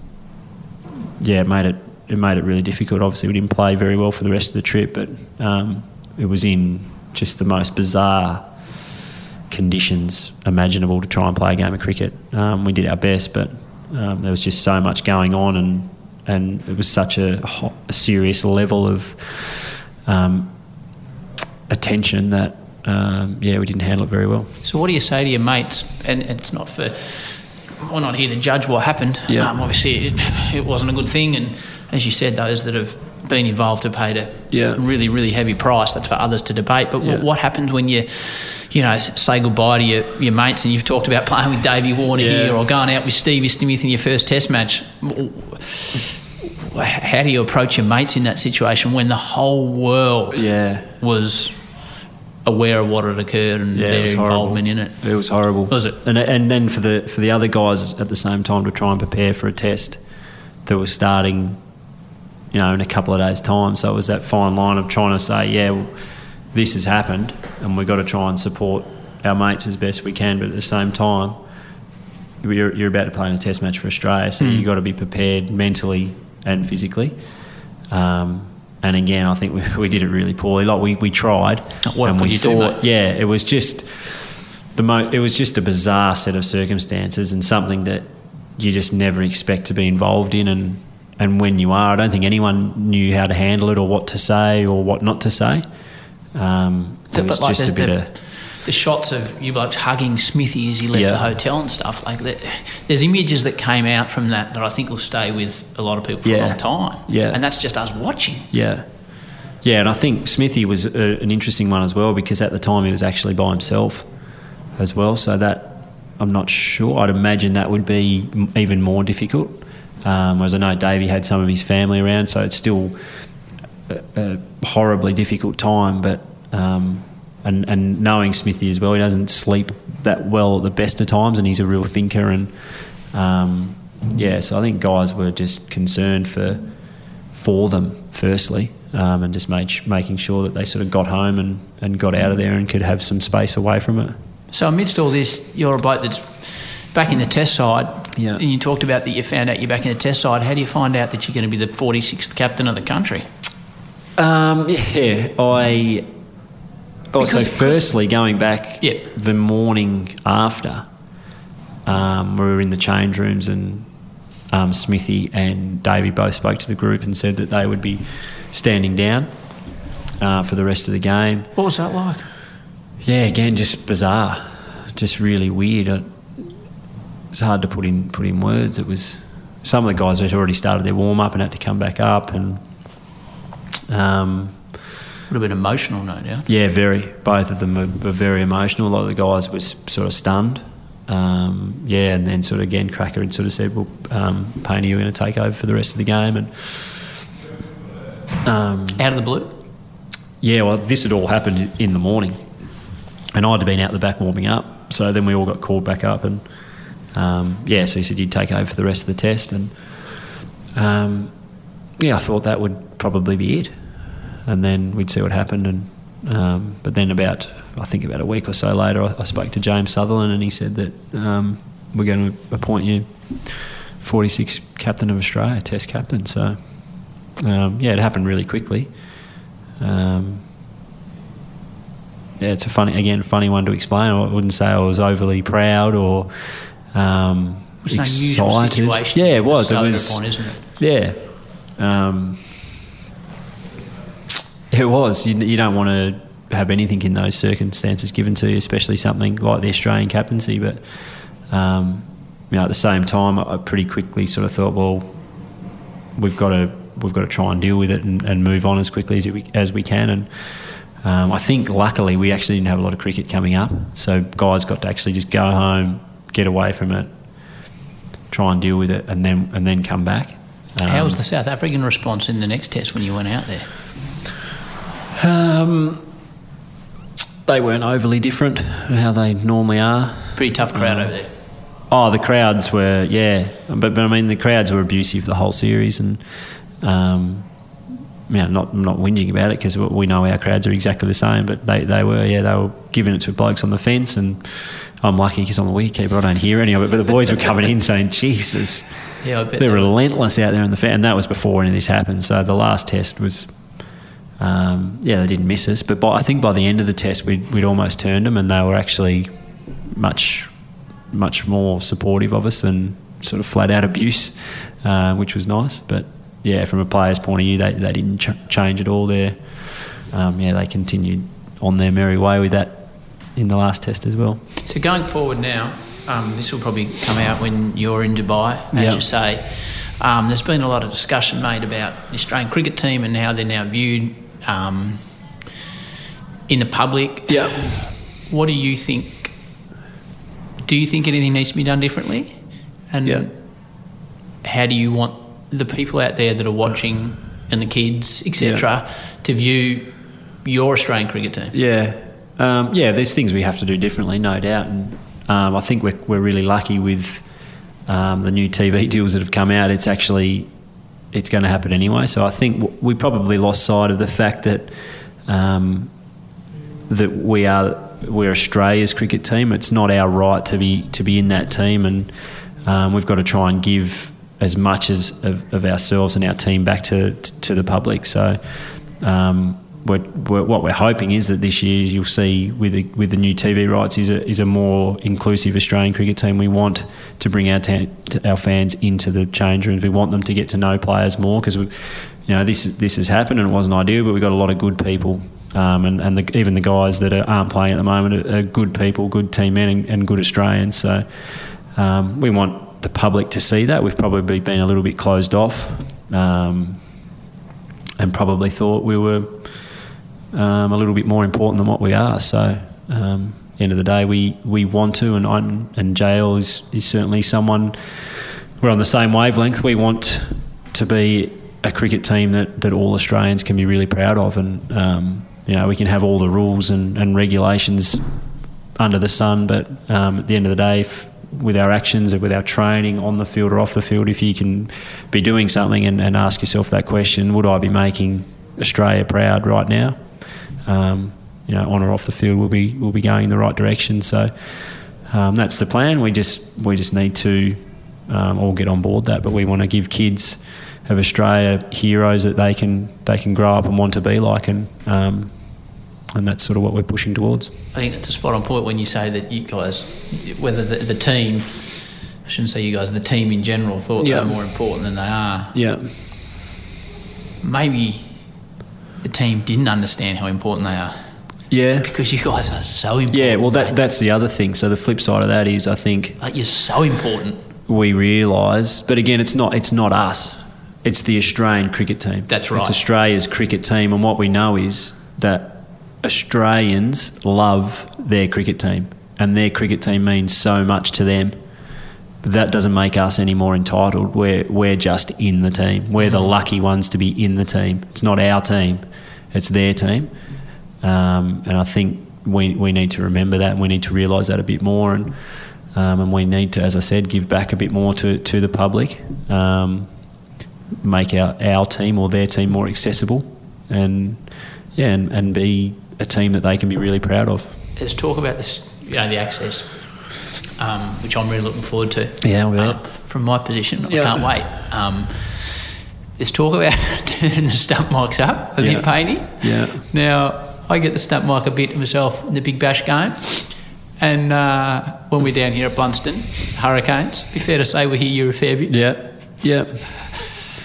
yeah, it made it it made it really difficult. Obviously, we didn't play very well for the rest of the trip, but um, it was in just the most bizarre conditions imaginable to try and play a game of cricket. Um, we did our best, but um, there was just so much going on, and and it was such a, a serious level of um, attention that um, yeah, we didn't handle it very well. So, what do you say to your mates? And it's not for we're not here to judge what happened. Yeah. Um, obviously, it, it wasn't a good thing, and as you said, those that have been involved have paid a Yeah. really, really heavy price. That's for others to debate. But Yeah. what, what happens when you, you know, say goodbye to your, your mates and you've talked about playing with Davey Warner Yeah. here or going out with Stevie Smith in your first Test match? How do you approach your mates in that situation when the whole world Yeah. was aware of what had occurred and Yeah, their was horrible. involvement in it? It was horrible. Was it? And and then for the for the other guys at the same time to try and prepare for a test that was starting, you know, in a couple of days' time. So it was that fine line of trying to say, yeah, well, this has happened, and we've got to try and support our mates as best we can, but at the same time. You're, you're about to play in a test match for Australia, so Mm. you've got to be prepared mentally and physically. Um, and again, I think we, we did it really poorly. Like we, we tried, What and we you do, thought, mate? yeah, it was just the mo- it was just a bizarre set of circumstances and something that you just never expect to be involved in and and when you are I don't think anyone knew how to handle it or what to say or what not to say um, it But was like just the, a bit the, of the shots of you blokes hugging Smithy as he left Yeah. the hotel and stuff like that. There's images that came out from that that I think will stay with a lot of people for a long time. Yeah. and that's just us watching. yeah yeah and I think Smithy was a, an interesting one as well because at the time he was actually by himself as well so that I'm not sure I'd imagine that would be even more difficult um, whereas I know Davey had some of his family around so it's still a, a horribly difficult time but um, and, and knowing Smithy as well he doesn't sleep that well at the best of times and he's a real thinker and um, yeah so I think guys were just concerned for for them firstly um, and just made, making sure that they sort of got home and, and got out of there and could have some space away from it So amidst all this, you're a bloke that's back in the test side. Yeah. And you talked about that you found out you're back in the test side. How do you find out that you're going to be the 46th captain of the country? Um, yeah, I. Oh, so firstly, going back Yeah. the morning after, um, we were in the change rooms and um, Smithy and Davey both spoke to the group and said that they would be standing down uh, for the rest of the game. What was that like? Yeah, again, just bizarre, just really weird. I, it's hard to put in put in words. It was some of the guys had already started their warm up and had to come back up, and um, Would have been emotional, no doubt. yeah, very. Both of them were, were very emotional. A lot of the guys were sort of stunned. Um, yeah, and then sort of again, Cracker had sort of said, "Well, um, Paine, you're going to take over for the rest of the game," and um, Out of the blue? yeah, well, this had all happened in the morning, and I'd been out the back warming up. So then we all got called back up, and um, yeah, so he said you'd take over for the rest of the test, and um, yeah, I thought that would probably be it, and then we'd see what happened. And um, but then about I think about a week or so later, I, I spoke to James Sutherland, and he said that um, we're going to appoint you 46 captain of Australia, Test captain. So um, yeah, it happened really quickly. Um, yeah, it's a funny again, funny one to explain. I wouldn't say I was overly proud or um, It's unusual excited. situation. Yeah, it was. It was. point, isn't it? Yeah. Um, it was. You, you don't want to have anything in those circumstances given to you, especially something like the Australian captaincy. But um, you know, at the same time, I I pretty quickly sort of thought, well, we've got to we've got to try and deal with it and, and move on as quickly as we, as we can. And um, I think luckily we actually didn't have a lot of cricket coming up, so guys got to actually just go home, get away from it, try and deal with it, and then and then come back. How was Um, the South African response in the next test when you went out there? Um, they weren't overly different how they normally are. Pretty tough crowd Um, over there. Oh, the crowds were yeah, but, but I mean the crowds were abusive the whole series, and um, yeah, not not whinging about it because we know our crowds are exactly the same, but they, they were yeah they were giving it to blokes on the fence, and I'm lucky because I'm a wicketkeeper, I don't hear any of it, but the boys were coming in saying Jesus, Yeah, they're they relentless out there in the fan, and that was before any of this happened. So the last test was. Um, yeah, they didn't miss us, but by, I think by the end of the test, we'd, we'd almost turned them, and they were actually much much more supportive of us than sort of flat out abuse, uh, which was nice. But yeah, from a player's point of view, they, they didn't ch- change at all there. Um, yeah, they continued on their merry way with that in the last test as well. So going forward now, um, this will probably come out when you're in Dubai, as Yeah. you say. Um, there's been a lot of discussion made about the Australian cricket team and how they're now viewed um, in the public. Yeah. What do you think? Do you think anything needs to be done differently? And Yeah. how do you want the people out there that are watching and the kids, etc., to view your Australian cricket team? Yeah, um, yeah. There's things we have to do differently, no doubt, and um, I think we're we're really lucky with um, the new TV deals that have come out. It's actually it's going to happen anyway. So I think we probably lost sight of the fact that um, that we are we're Australia's cricket team. It's not our right to be to be in that team, and um, we've got to try and give as much as of, of ourselves and our team back to to the public. So. Um, we're, we're, what we're hoping is that this year you'll see with the, with the new TV rights is a, is a more inclusive Australian cricket team. We want to bring our ta- our fans into the change rooms. We want them to get to know players more because you know this this has happened and it wasn't ideal, but we've got a lot of good people. Um, and and the, even the guys that are, aren't playing at the moment are, are good people, good team men, and, and good Australians. So um, we want the public to see that. We've probably been a little bit closed off, um, and probably thought we were um, a little bit more important than what we are. So, um, end of the day, we, we want to, and I'm, and JL is, is certainly someone we're on the same wavelength. We want to be a cricket team that, that all Australians can be really proud of, and um, you know we can have all the rules and, and regulations under the sun, but um, at the end of the day. If, with our actions and with our training on the field or off the field, if you can be doing something and, and ask yourself that question, would I be making Australia proud right now? Um, you know, on or off the field, will be will be going in the right direction. So um, that's the plan. We just we just need to um, all get on board that. But we want to give kids of Australia heroes that they can they can grow up and want to be like, and um, and that's sort of what we're pushing towards. I think that's a spot on point when you say that you guys, whether the, the team, I shouldn't say you guys, the team in general thought Yeah. they were more important than they are. Yeah. Maybe the team didn't understand how important they are. Yeah. Because you guys are so important. Yeah, well, that that's the other thing. So the flip side of that is, I think Like you're so important. we realise, but again, it's not it's not us. It's the Australian cricket team. That's right. It's Australia's cricket team, and what we know is that Australians love their cricket team, and their cricket team means so much to them. But that doesn't make us any more entitled. We're we're just in the team. We're the mm-hmm. lucky ones to be in the team. It's not our team; it's their team. Um, and I think we we need to remember that, and we need to realise that a bit more, and um, and we need to, as I said, give back a bit more to to the public, um, make our our team or their team more accessible, and yeah, and, and be a team that they can be really proud of. There's talk about this, you know, the access, um, which I'm really looking forward to. Yeah, Um, from my position, Yeah. I can't wait. There's talk about turning the stump mics up a Yeah. bit painty. Yeah. Now, I get the stump mic a bit myself in the Big Bash game. And uh, when we're down here at Blundstone, Hurricanes, be fair to say we hear you a fair bit. Yeah, yeah.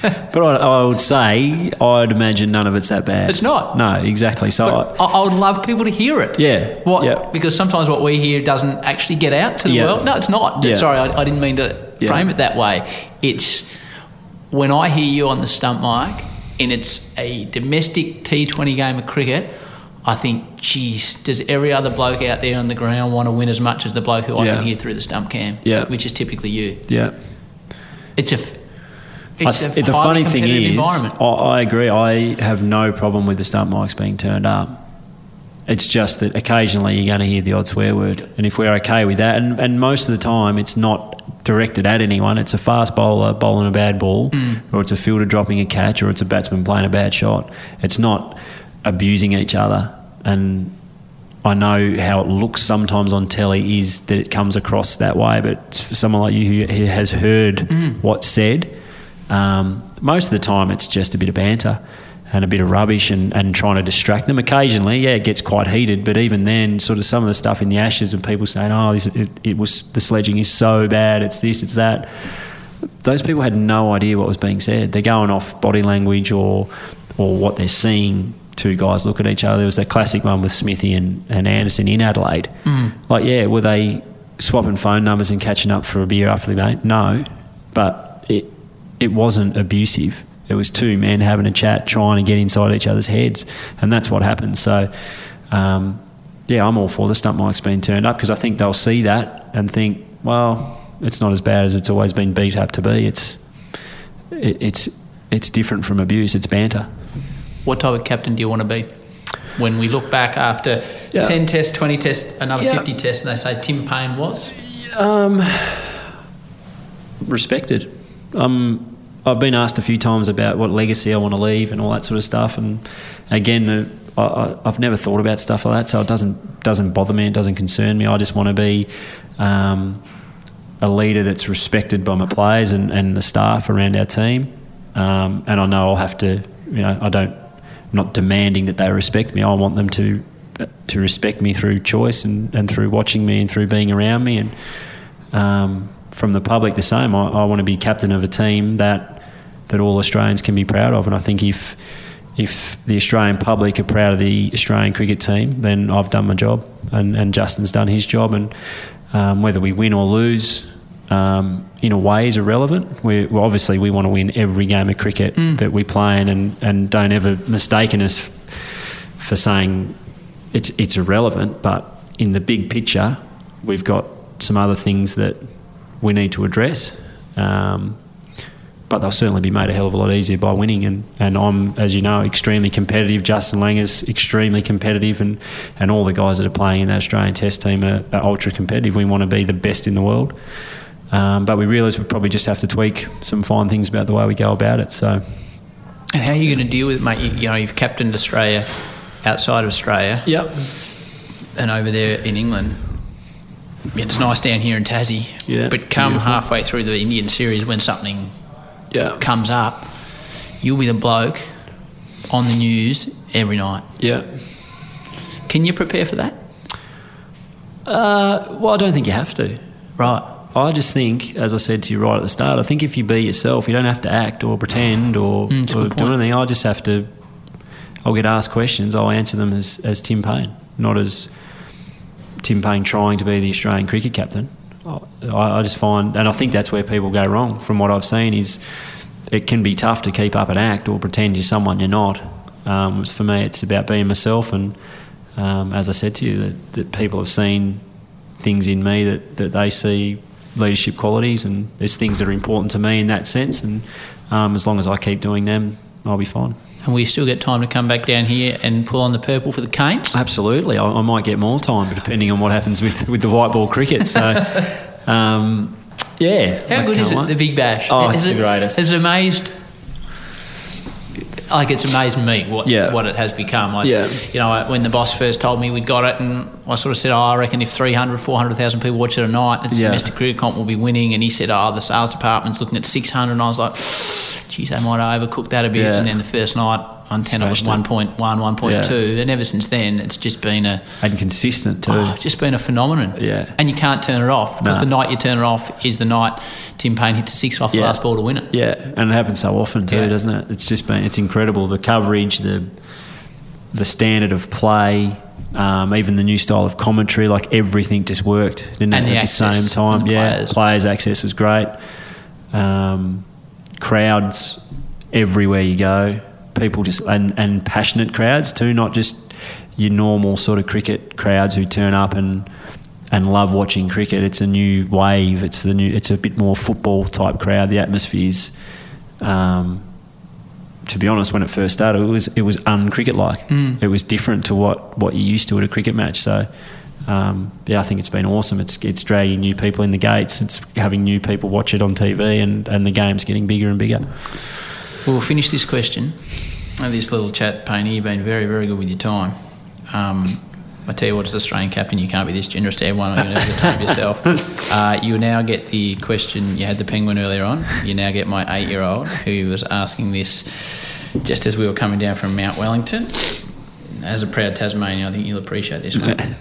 but I, I would say I'd imagine none of it's that bad. It's not. No, exactly. So I, I, would love people to hear it. Yeah, What? yeah. Because sometimes what we hear doesn't actually get out to the Yeah. world. No, it's not. Yeah. Sorry, I, I didn't mean to frame it that way. It's when I hear you on the stump mic and it's a domestic T20 game of cricket, I think, geez, does every other bloke out there on the ground want to win as much as the bloke who I can hear through the stump cam? Yeah. Which is typically you. Yeah. It's a. It's I a th- the funny thing is, environment. I, I agree. I have no problem with the stump mics being turned up. It's just that occasionally you're going to hear the odd swear word, and if we're okay with that, and, and most of the time it's not directed at anyone. It's a fast bowler bowling a bad ball, Mm. or it's a fielder dropping a catch, or it's a batsman playing a bad shot. It's not abusing each other, and I know how it looks sometimes on telly is that it comes across that way, but for someone like you who, who has heard what's said, um, most of the time it's just a bit of banter and a bit of rubbish and, and trying to distract them. Occasionally, yeah, it gets quite heated, but even then, sort of some of the stuff in the ashes and people saying, "Oh, this, it, it was the sledging is so bad, it's this, it's that." Those people had no idea what was being said. They're going off body language or or what they're seeing. Two guys look at each other. There was that classic one with Smithy and, and Anderson in Adelaide. Mm. Like, yeah, were they swapping phone numbers and catching up for a beer after the game? No, but it it wasn't abusive. It was two men having a chat, trying to get inside each other's heads, and that's what happened. So, um, yeah, I'm all for the stump mics being turned up because I think they'll see that and think, well, it's not as bad as it's always been beat up to be. It's it, it's it's different from abuse. It's banter. What type of captain do you want to be? When we look back after Yeah. 10 tests, 20 tests, another Yeah. 50 tests, and they say Tim Paine was? Um, respected. Um, I've been asked a few times about what legacy I want to leave and all that sort of stuff. And again, the, I, I've never thought about stuff like that, so it doesn't doesn't bother me. It doesn't concern me. I just want to be um, a leader that's respected by my players and, and the staff around our team. Um, and I know I'll have to. You know, I don't. I'm not demanding that they respect me. I want them to to respect me through choice and, and through watching me and through being around me and um, from the public the same. I, I want to be captain of a team that that all Australians can be proud of, and I think if if the Australian public are proud of the Australian cricket team, then I've done my job, and, and Justin's done his job, and um, whether we win or lose. Um, in a way, is irrelevant. We well, obviously we want to win every game of cricket that we play in, and, and don't ever mistaken us for saying it's it's irrelevant. But in the big picture, we've got some other things that we need to address. Um, but they'll certainly be made a hell of a lot easier by winning. And, and I'm, as you know, extremely competitive. Justin Langer's extremely competitive, and, and all the guys that are playing in that Australian Test team are, are ultra competitive. We want to be the best in the world. Um, but we realise we probably just have to tweak some fine things about the way we go about it. So, And how are you going to deal with it, mate? You, you know, you've captained Australia outside of Australia. Yep. And over there in England. It's nice down here in Tassie. Yeah, But come beautiful. halfway through the Indian series when something yeah. comes up, you'll be the bloke on the news every night. Yeah. Can you prepare for that? Uh, well, I don't think you have to. Right. I just think, as I said to you right at the start, I think if you be yourself, you don't have to act or pretend or, Mm, or do anything. I just have to. I'll get asked questions. I'll answer them as, as Tim Paine, not as Tim Paine trying to be the Australian cricket captain. I, I just find, and I think that's where people go wrong. From what I've seen, is it can be tough to keep up an act or pretend you're someone you're not. Um, for me, it's about being myself, and um, as I said to you, that, that people have seen things in me that, that they see leadership qualities, and there's things that are important to me in that sense. And um, as long as I keep doing them, I'll be fine. And we still get time to come back down here and pull on the purple for the Canes? Absolutely, I, I might get more time, depending on what happens with, with the white ball cricket. So, um, yeah. How good is it, wait. the Big Bash? Oh, it's the greatest. Has it amazed, like it's amazed me what Yeah. what it has become. Like, Yeah. You know, when the boss first told me we'd got it, and I sort of said, oh, I reckon if 300, 400,000 people watch it a night, the Yeah. domestic cricket comp will be winning. And he said, oh, the sales department's looking at 600. And I was like, geez, they might have overcooked that a bit. Yeah. And then the first night on 10, it was Smashed it. 1.1, 1.2. And ever since then, it's just been a... And consistent too. Oh, just been a phenomenon. Yeah. And you can't turn it off because No. the night you turn it off is the night Tim Paine hits a six off the Yeah. last ball to win it. Yeah, and it happens so often too, Yeah. doesn't it? It's just been it's incredible the coverage, the the standard of play, um, even the new style of commentary. Like everything just worked, didn't And it? the At the same time, the yeah, players. players access was great. Um, crowds everywhere you go. People just and, and passionate crowds too, not just your normal sort of cricket crowds who turn up and and love watching cricket. It's a new wave. It's the new. It's a bit more football type crowd. The atmospheres. Um, to be honest, when it first started, it was it was uncricket like. Mm. It was different to what, what you're used to at a cricket match. So, um, yeah, I think it's been awesome. It's it's dragging new people in the gates. It's having new people watch it on TV, and, and the game's getting bigger and bigger. We'll finish this question. This little chat, Painey, you've been very, very good with your time. Um, I tell you what, as Australian captain, you can't be this generous to everyone. You're going to have to yourself. Uh, you now get the question. You had the penguin earlier on. You now get my eight-year-old who was asking this just as we were coming down from Mount Wellington. As a proud Tasmanian, I think you'll appreciate this one.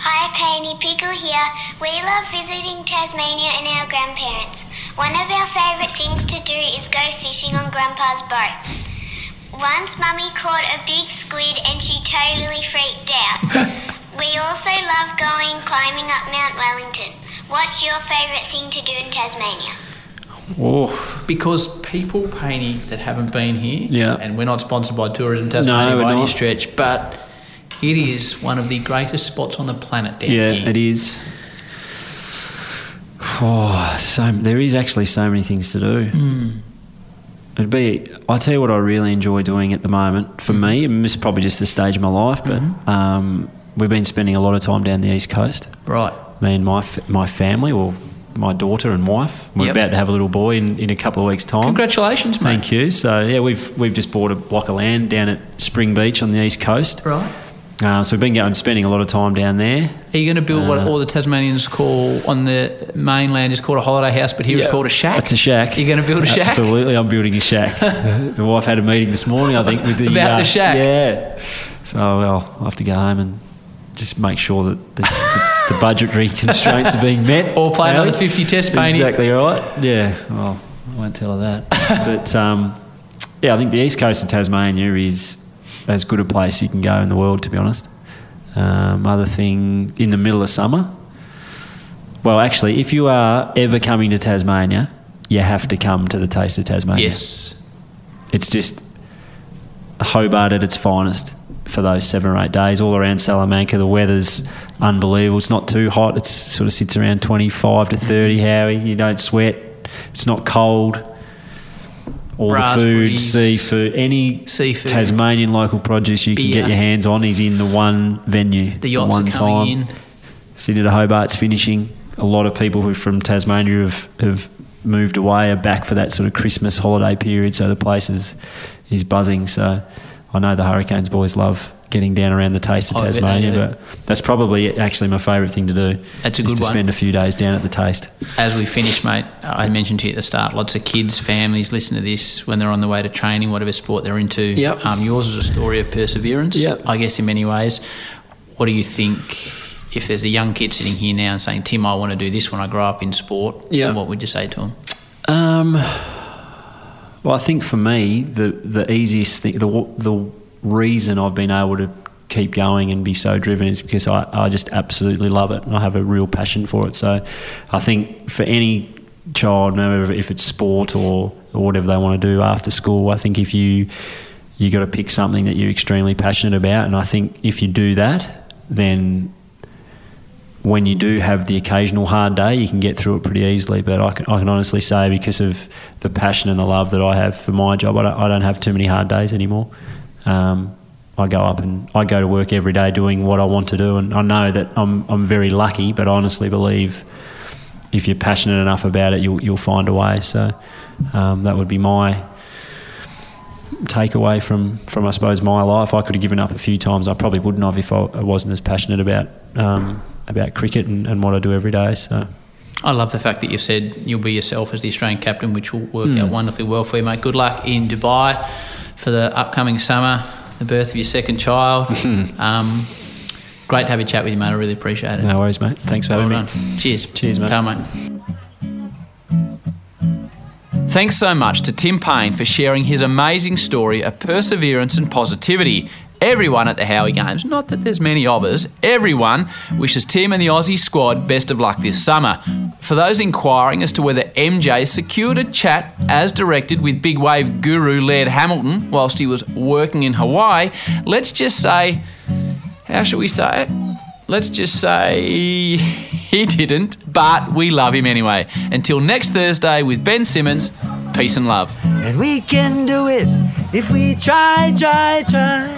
Hi, Penny Pickle here. We love visiting Tasmania and our grandparents. One of our favourite things to do is go fishing on Grandpa's boat. Once Mummy caught a big squid and she totally freaked out. we also love going climbing up Mount Wellington. What's your favourite thing to do in Tasmania? Oh, Because people, Painey, that haven't been here, Yeah. and we're not sponsored by Tourism Tasmania No, we're by any stretch, but it is one of the greatest spots on the planet down yeah, here. it is. Oh, so there is actually so many things to do. Mm. It'd be. I tell you what, I really enjoy doing at the moment. For me, and this is probably just the stage of my life, but um, we've been spending a lot of time down the east coast. Right. Me and my my family, or my daughter and wife. We're Yep. about to have a little boy in, in a couple of weeks' time. Congratulations, mate. Thank you. So yeah, we've we've just bought a block of land down at Spring Beach on the east coast. Right. Uh, so we've been going spending a lot of time down there. Are you going to build what Uh, all the Tasmanians call on the mainland is called a holiday house, but here it's called a shack? It's a shack. You're going to build a shack? Absolutely, I'm building a shack. the wife had a meeting this morning, I think, with the About the uh, shack? Yeah. So well, I have to go home and just make sure that the, the, the budgetary constraints are being met. Or play another 50 test, Painey. Exactly right. Yeah. Well, I won't tell her that. but um, yeah, I think the east coast of Tasmania is as good a place you can go in the world, to be honest. Um, other thing, in the middle of summer. Well, actually, if you are ever coming to Tasmania, you have to come to the Taste of Tasmania. Yes. It's just Hobart at its finest for those seven or eight days, all around Salamanca. The weather's unbelievable. It's not too hot. It sort of sits around 25 to 30, Howie. You don't sweat. It's not cold. All the food, seafood, any Seafood. Tasmanian local produce you can get your hands on is in the one venue. The yachts one are coming time. in. Sydney to Hobart's finishing. A lot of people who from Tasmania have, have moved away, are back for that sort of Christmas holiday period, so the place is, is buzzing. So I know the Hurricanes boys love getting down around the taste of I Tasmania, but that's probably actually my favourite thing to do. That's a is good to one. spend a few days down at the taste. As we finish, mate, I mentioned to you at the start, lots of kids, families listen to this when they're on the way to training, whatever sport they're into. Yep. Um, yours is a story of perseverance, Yep. I guess, in many ways. What do you think if there's a young kid sitting here now and saying, Tim, I want to do this when I grow up in sport? Yep. What would you say to him? Um, well, I think for me, the the easiest thing, the the reason I've been able to keep going and be so driven is because I, I just absolutely love it and I have a real passion for it. So, I think for any child, no matter if it's sport or, or whatever they want to do after school, I think if you you got to pick something that you're extremely passionate about, and I think if you do that, then when you do have the occasional hard day, you can get through it pretty easily. But I can, I can honestly say, because of the passion and the love that I have for my job, I don't, I don't have too many hard days anymore. Um, I go up and I go to work every day doing what I want to do, and I know that I'm I'm very lucky. But I honestly believe if you're passionate enough about it, you'll you'll find a way. So um, that would be my takeaway from from I suppose my life. I could have given up a few times. I probably wouldn't have if I wasn't as passionate about um, about cricket and, and what I do every day. So I love the fact that you said you'll be yourself as the Australian captain, which will work Mm. out wonderfully well for you, mate. Good luck in Dubai for the upcoming summer, the birth of your second child. um, great to have a chat with you, mate. I really appreciate it. no worries, mate. Thanks for Well having done. me. Cheers. Cheers, mate. Ta, mate. Thanks so much to Tim Paine for sharing his amazing story of perseverance and positivity. Everyone at the Howie Games, not that there's many of us, everyone wishes Tim and the Aussie squad best of luck this summer. For those inquiring as to whether MJ secured a chat as directed with big wave guru Laird Hamilton whilst he was working in Hawaii, let's just say, how shall we say it? Let's just say he didn't, but we love him anyway. Until next Thursday with Ben Simmons, peace and love. And we can do it if we try, try, try.